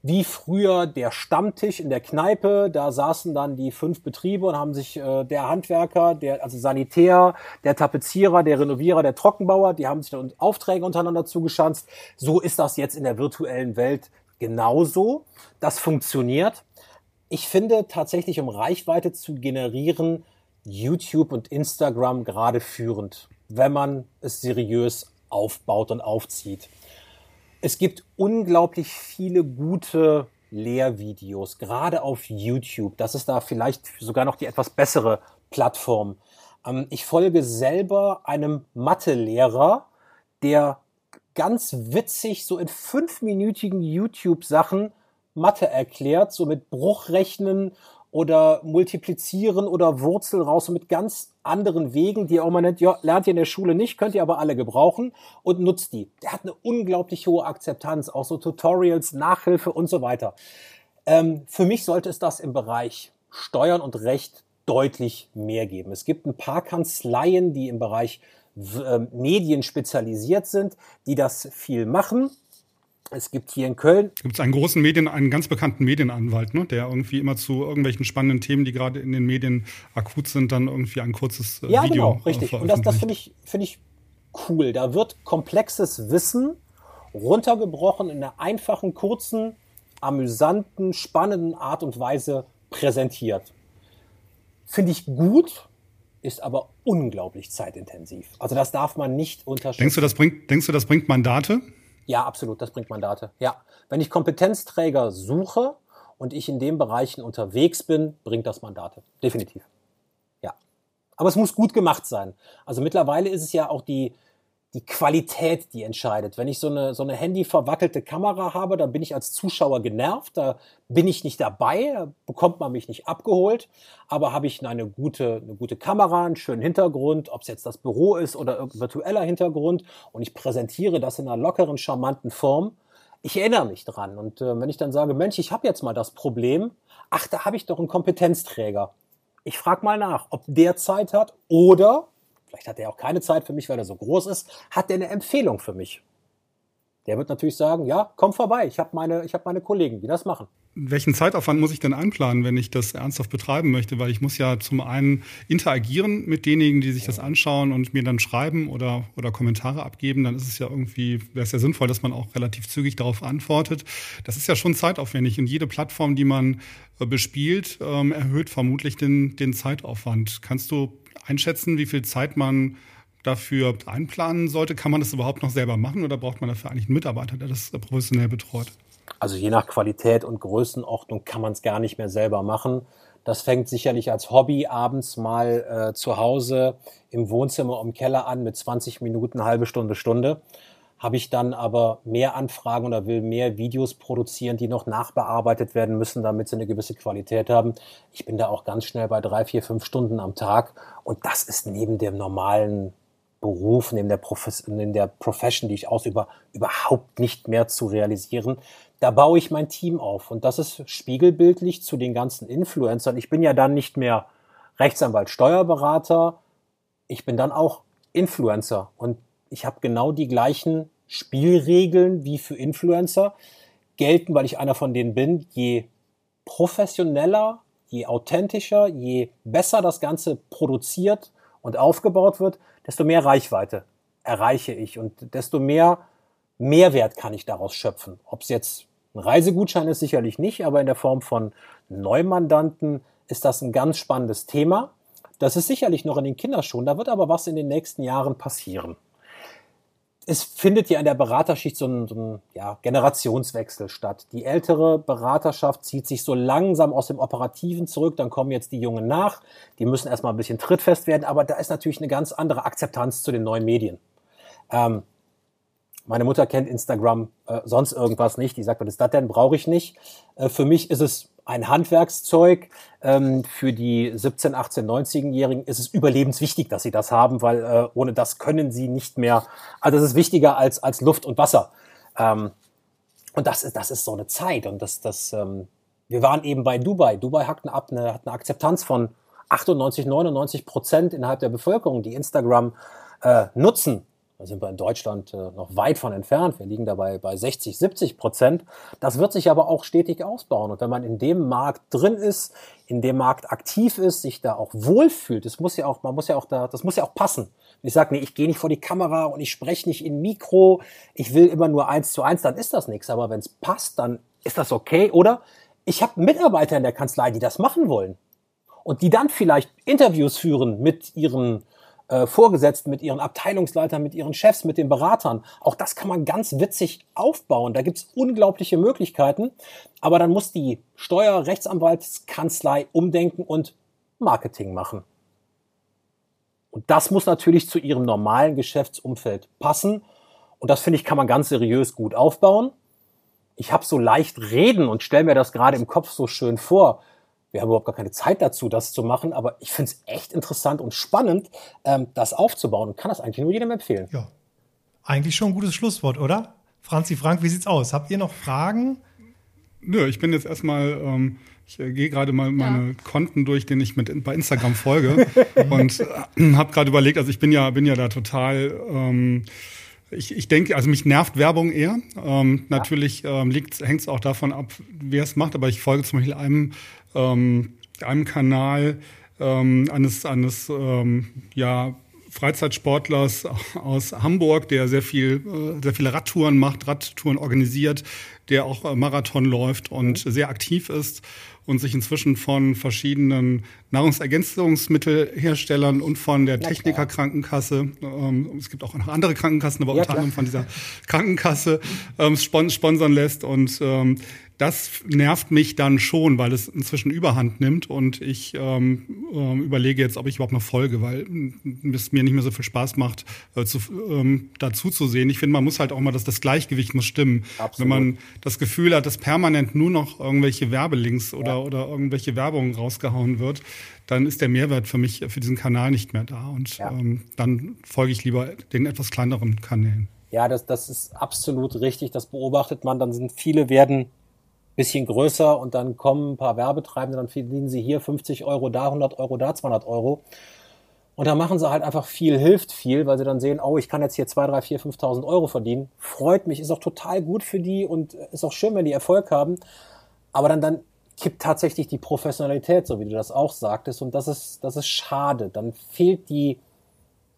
wie früher der Stammtisch in der Kneipe. Da saßen dann die fünf Betriebe und haben sich äh, der Handwerker, der also Sanitär, der Tapezierer, der Renovierer, der Trockenbauer, die haben sich dann Aufträge untereinander zugeschanzt. So ist das jetzt in der virtuellen Welt genauso. Das funktioniert. Ich finde tatsächlich, um Reichweite zu generieren, YouTube und Instagram gerade führend, wenn man es seriös aufbaut und aufzieht. Es gibt unglaublich viele gute Lehrvideos, gerade auf YouTube. Das ist da vielleicht sogar noch die etwas bessere Plattform. Ähm, ich folge selber einem Mathelehrer, der ganz witzig so in fünfminütigen YouTube-Sachen Mathe erklärt, so mit Bruchrechnen oder multiplizieren oder Wurzel raus mit ganz anderen Wegen, die ihr auch mal nennt, ja, lernt ihr in der Schule nicht, könnt ihr aber alle gebrauchen und nutzt die. Der hat eine unglaublich hohe Akzeptanz, auch so Tutorials, Nachhilfe und so weiter. Ähm, für mich sollte es das im Bereich Steuern und Recht deutlich mehr geben. Es gibt ein paar Kanzleien, die im Bereich äh, Medien spezialisiert sind, die das viel machen es gibt hier in Köln. Gibt es einen großen Medien, einen ganz bekannten Medienanwalt, ne, der irgendwie immer zu irgendwelchen spannenden Themen, die gerade in den Medien akut sind, dann irgendwie ein kurzes äh, ja, Video. Ja, genau, richtig. Und das, das finde ich, finde ich cool. Da wird komplexes Wissen runtergebrochen in einer einfachen, kurzen, amüsanten, spannenden Art und Weise präsentiert. Finde ich gut, ist aber unglaublich zeitintensiv. Also das darf man nicht unterschätzen. Denkst du, das bringt, denkst du, das bringt Mandate? Ja, absolut, das bringt Mandate. Ja, wenn ich Kompetenzträger suche und ich in den Bereichen unterwegs bin, bringt das Mandate. Definitiv. Ja. Aber es muss gut gemacht sein. Also mittlerweile ist es ja auch die, die Qualität, die entscheidet. Wenn ich so eine, so eine handy-verwackelte Kamera habe, dann bin ich als Zuschauer genervt, da bin ich nicht dabei, da bekommt man mich nicht abgeholt. Aber habe ich eine gute, eine gute Kamera, einen schönen Hintergrund, ob es jetzt das Büro ist oder irgendein virtueller Hintergrund und ich präsentiere das in einer lockeren, charmanten Form, ich erinnere mich dran. Und äh, wenn ich dann sage, Mensch, ich habe jetzt mal das Problem, ach, da habe ich doch einen Kompetenzträger. Ich frage mal nach, ob der Zeit hat oder vielleicht hat er auch keine Zeit für mich, weil er so groß ist, hat er eine Empfehlung für mich? Der wird natürlich sagen, ja, komm vorbei, ich habe meine, hab meine Kollegen, die das machen. Welchen Zeitaufwand muss ich denn einplanen, wenn ich das ernsthaft betreiben möchte? Weil ich muss ja zum einen interagieren mit denjenigen, die sich das anschauen und mir dann schreiben oder, oder Kommentare abgeben. Dann ist es ja irgendwie, wäre es ja sinnvoll, dass man auch relativ zügig darauf antwortet. Das ist ja schon zeitaufwendig und jede Plattform, die man äh, bespielt, ähm, erhöht vermutlich den, den Zeitaufwand. Kannst du einschätzen, wie viel Zeit man dafür einplanen sollte? Kann man das überhaupt noch selber machen oder braucht man dafür eigentlich einen Mitarbeiter, der das professionell betreut? Also je nach Qualität und Größenordnung kann man es gar nicht mehr selber machen. Das fängt sicherlich als Hobby abends mal äh, zu Hause im Wohnzimmer im Keller an mit 20 Minuten, halbe Stunde, Stunde. Habe ich dann aber mehr Anfragen oder will mehr Videos produzieren, die noch nachbearbeitet werden müssen, damit sie eine gewisse Qualität haben. Ich bin da auch ganz schnell bei drei, vier, fünf Stunden am Tag. Und das ist neben dem normalen Beruf, neben der, Profes neben der Profession, die ich ausübe, überhaupt nicht mehr zu realisieren. Da baue ich mein Team auf. Und das ist spiegelbildlich zu den ganzen Influencern. Ich bin ja dann nicht mehr Rechtsanwalt, Steuerberater. Ich bin dann auch Influencer. Und ich habe genau die gleichen Spielregeln wie für Influencer gelten, weil ich einer von denen bin. Je professioneller, je authentischer, je besser das Ganze produziert und aufgebaut wird, desto mehr Reichweite erreiche ich und desto mehr Mehrwert kann ich daraus schöpfen. Ob es jetzt ein Reisegutschein ist, sicherlich nicht, aber in der Form von Neumandanten ist das ein ganz spannendes Thema. Das ist sicherlich noch in den Kinderschuhen, da wird aber was in den nächsten Jahren passieren es findet ja in der Beraterschicht so ein, so ein ja, Generationswechsel statt. Die ältere Beraterschaft zieht sich so langsam aus dem Operativen zurück, dann kommen jetzt die Jungen nach, die müssen erstmal ein bisschen trittfest werden, aber da ist natürlich eine ganz andere Akzeptanz zu den neuen Medien. Ähm, meine Mutter kennt Instagram, äh, sonst irgendwas nicht. Die sagt, was ist das denn? Brauche ich nicht. Äh, für mich ist es ein Handwerkszeug. Ähm, für die 17, 18, 19-Jährigen ist es überlebenswichtig, dass sie das haben, weil äh, ohne das können sie nicht mehr. Also das ist wichtiger als, als Luft und Wasser. Ähm, und das ist, das ist so eine Zeit. Und das, das, ähm, wir waren eben bei Dubai. Dubai hat eine, eine, hat eine Akzeptanz von 98, 99 Prozent innerhalb der Bevölkerung, die Instagram äh, nutzen. Da sind wir in Deutschland äh, noch weit von entfernt. Wir liegen dabei bei 60, 70 Prozent. Das wird sich aber auch stetig ausbauen. Und wenn man in dem Markt drin ist, in dem Markt aktiv ist, sich da auch wohlfühlt, das muss ja auch, man muss ja auch da, das muss ja auch passen. Ich sage, nee, ich gehe nicht vor die Kamera und ich spreche nicht in Mikro, ich will immer nur eins zu eins, dann ist das nichts. Aber wenn es passt, dann ist das okay. Oder ich habe Mitarbeiter in der Kanzlei, die das machen wollen und die dann vielleicht Interviews führen mit ihren äh, Vorgesetzten, mit ihren Abteilungsleitern, mit ihren Chefs, mit den Beratern. Auch das kann man ganz witzig aufbauen. Da gibt's unglaubliche Möglichkeiten. Aber dann muss die Steuerrechtsanwaltskanzlei umdenken und Marketing machen. Und das muss natürlich zu ihrem normalen Geschäftsumfeld passen. Und das finde ich, kann man ganz seriös gut aufbauen. Ich habe so leicht reden und stelle mir das gerade im Kopf so schön vor wir haben überhaupt gar keine Zeit dazu, das zu machen, aber ich finde es echt interessant und spannend, ähm, das aufzubauen und kann das eigentlich nur jedem empfehlen. Ja, eigentlich schon ein gutes Schlusswort, oder? Franzi Frank, wie sieht's aus? Habt ihr noch Fragen? Nö, ich bin jetzt erstmal, ähm, ich äh, gehe gerade mal meine ja. Konten durch, denen ich mit bei Instagram folge und äh, habe gerade überlegt, also ich bin ja, bin ja da total ähm, ich, ich denke, also mich nervt Werbung eher. Ähm. Natürlich ähm, hängt es auch davon ab, wer es macht, aber ich folge zum Beispiel einem ähm, einem Kanal ähm, eines, eines ähm, ja, Freizeitsportlers aus Hamburg, der sehr viel, äh, sehr viele Radtouren macht, Radtouren organisiert, der auch Marathon läuft und mhm. sehr aktiv ist und sich inzwischen von verschiedenen Nahrungsergänzungsmittelherstellern und von der Technikerkrankenkasse, ähm, es gibt auch noch andere Krankenkassen, aber ja, unter anderem von dieser Krankenkasse ähm, sponsern lässt und ähm, das nervt mich dann schon, weil es inzwischen Überhand nimmt und ich ähm, ähm, überlege jetzt, ob ich überhaupt noch folge, weil es mir nicht mehr so viel Spaß macht, äh, zu, ähm, dazu zu sehen. Ich finde, man muss halt auch mal, dass das Gleichgewicht muss stimmen. Absolut. Wenn man das Gefühl hat, dass permanent nur noch irgendwelche Werbelinks oder, ja. oder irgendwelche Werbung rausgehauen wird, dann ist der Mehrwert für mich, für diesen Kanal nicht mehr da. Und ja. ähm, dann folge ich lieber den etwas kleineren Kanälen. Ja, das, das ist absolut richtig. Das beobachtet man. Dann sind viele werden bisschen größer und dann kommen ein paar Werbetreibende, dann verdienen sie hier 50 Euro, da 100 Euro, da 200 Euro. Und dann machen sie halt einfach viel, hilft viel, weil sie dann sehen, oh, ich kann jetzt hier 2, 3, 4, 5.000 Euro verdienen. Freut mich, ist auch total gut für die und ist auch schön, wenn die Erfolg haben. Aber dann, dann kippt tatsächlich die Professionalität, so wie du das auch sagtest. Und das ist, das ist schade. Dann fehlt die,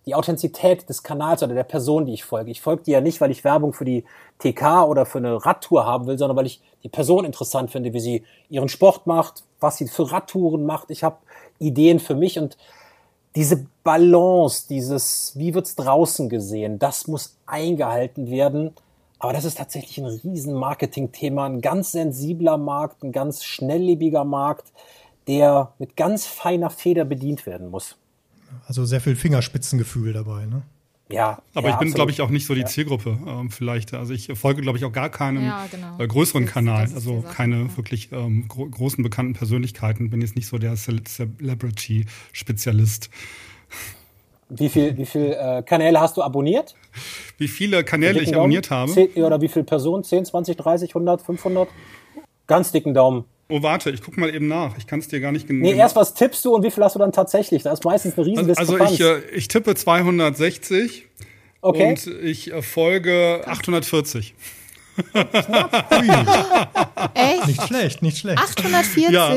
die Authentizität des Kanals oder der Person, die ich folge. Ich folge dir ja nicht, weil ich Werbung für die TK oder für eine Radtour haben will, sondern weil ich die Person interessant finde, wie sie ihren Sport macht, was sie für Radtouren macht. Ich habe Ideen für mich und diese Balance, dieses, wie wird's draußen gesehen, das muss eingehalten werden. Aber das ist tatsächlich ein riesen Marketing-Thema, ein ganz sensibler Markt, ein ganz schnelllebiger Markt, der mit ganz feiner Feder bedient werden muss. Also sehr viel Fingerspitzengefühl dabei, ne? Ja. Aber ja, ich bin, glaube ich, auch nicht so die ja. Zielgruppe ähm, vielleicht. Also ich folge, glaube ich, auch gar keinem ja, genau. äh, größeren das, Kanal. Das also keine wirklich ähm, gro großen bekannten Persönlichkeiten. Bin jetzt nicht so der Celebrity-Spezialist. Wie viel, wie viel äh, Kanäle hast du abonniert? Wie viele Kanäle ich abonniert Daumen? habe? 10, oder wie viele Personen? 10, 20, 30, 100, 500? Ganz dicken Daumen. Oh, warte, ich guck mal eben nach. Ich kann es dir gar nicht genau. Nee, erst was tippst du und wie viel hast du dann tatsächlich? Da ist meistens eine riesen Also, also ich, äh, ich tippe 260 okay. und ich äh, folge 840. Echt? Nicht schlecht, nicht schlecht. 840? Ja.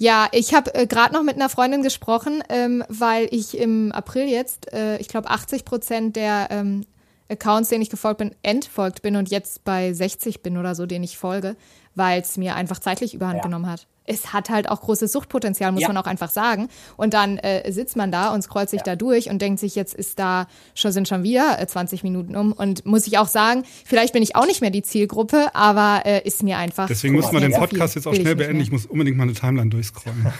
Ja, ich habe äh, gerade noch mit einer Freundin gesprochen, ähm, weil ich im April jetzt, äh, ich glaube, 80 Prozent der ähm, Accounts, denen ich gefolgt bin, entfolgt bin und jetzt bei 60 bin oder so, denen ich folge weil es mir einfach zeitlich überhand ja. genommen hat. Es hat halt auch großes Suchtpotenzial, muss ja. man auch einfach sagen. Und dann äh, sitzt man da und scrollt sich ja. da durch und denkt sich, jetzt ist da schon sind schon wieder äh, 20 Minuten um. Und muss ich auch sagen, vielleicht bin ich auch nicht mehr die Zielgruppe, aber äh, ist mir einfach. Deswegen muss man den Podcast jetzt auch schnell ich beenden. Ich muss unbedingt mal eine Timeline durchscrollen.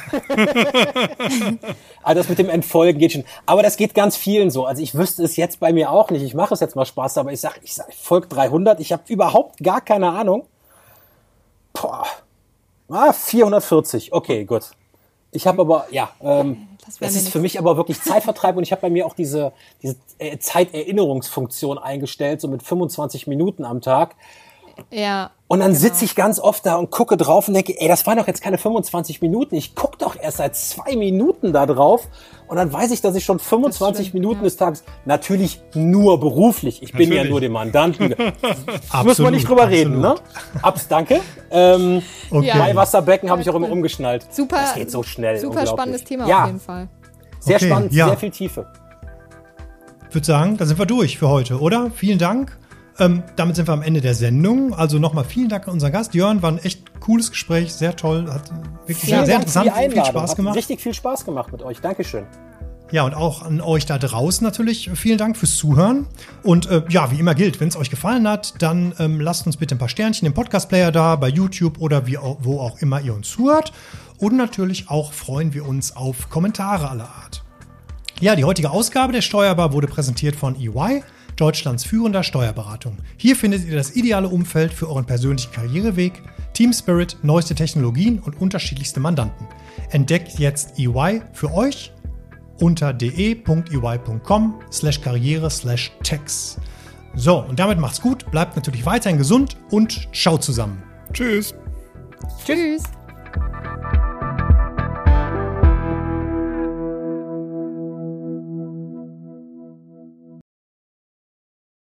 also das mit dem Entfolgen geht schon. Aber das geht ganz vielen so. Also ich wüsste es jetzt bei mir auch nicht. Ich mache es jetzt mal Spaß, aber ich sage, ich, sag, ich folge 300. Ich habe überhaupt gar keine Ahnung. Boah. Ah, 440. Okay, gut. Ich habe aber, ja, ähm, das, das ist für mich aber wirklich Zeitvertreib und ich habe bei mir auch diese, diese äh, Zeiterinnerungsfunktion eingestellt, so mit 25 Minuten am Tag. Ja. Und dann sitze ich ganz oft da und gucke drauf und denke, ey, das waren doch jetzt keine 25 Minuten. Ich gucke doch erst seit zwei Minuten da drauf. Und dann weiß ich, dass ich schon 25 stimmt, Minuten ja. des Tages, natürlich nur beruflich. Ich bin ja Natürlich. nur dem Mandanten. Muss Absolut, man nicht drüber reden, ne? absolut. Abs, danke. Ähm, Okay. Ja. Bei Wasserbecken habe ich auch immer umgeschnallt. Super. Das geht so schnell. Super spannendes Thema ja, auf jeden Fall. Sehr Okay, spannend, ja. sehr viel Tiefe. Ich würde sagen, da sind wir durch für heute, oder? Vielen Dank. Ähm, damit sind wir am Ende der Sendung. Also nochmal vielen Dank an unseren Gast. Jörn, war ein echt cooles Gespräch, sehr toll, hat wirklich Vielen sehr, sehr interessant, viel. Spaß Hat gemacht. richtig viel Spaß gemacht mit euch. Dankeschön. Ja, und auch an euch da draußen natürlich vielen Dank fürs Zuhören. Und äh, ja, wie immer gilt, wenn es euch gefallen hat, dann ähm, lasst uns bitte ein paar Sternchen im Podcast-Player da, bei YouTube oder wie, wo auch immer ihr uns zuhört. Und natürlich auch freuen wir uns auf Kommentare aller Art. Ja, die heutige Ausgabe der Steuerbar wurde präsentiert von EY, Deutschlands führender Steuerberatung. Hier findet ihr das ideale Umfeld für euren persönlichen Karriereweg, Team Spirit, neueste Technologien und unterschiedlichste Mandanten. Entdeckt jetzt EY für euch unter de.ey.com slash karriere slash tax. So, und damit macht's gut, bleibt natürlich weiterhin gesund und ciao zusammen. Tschüss. Tschüss.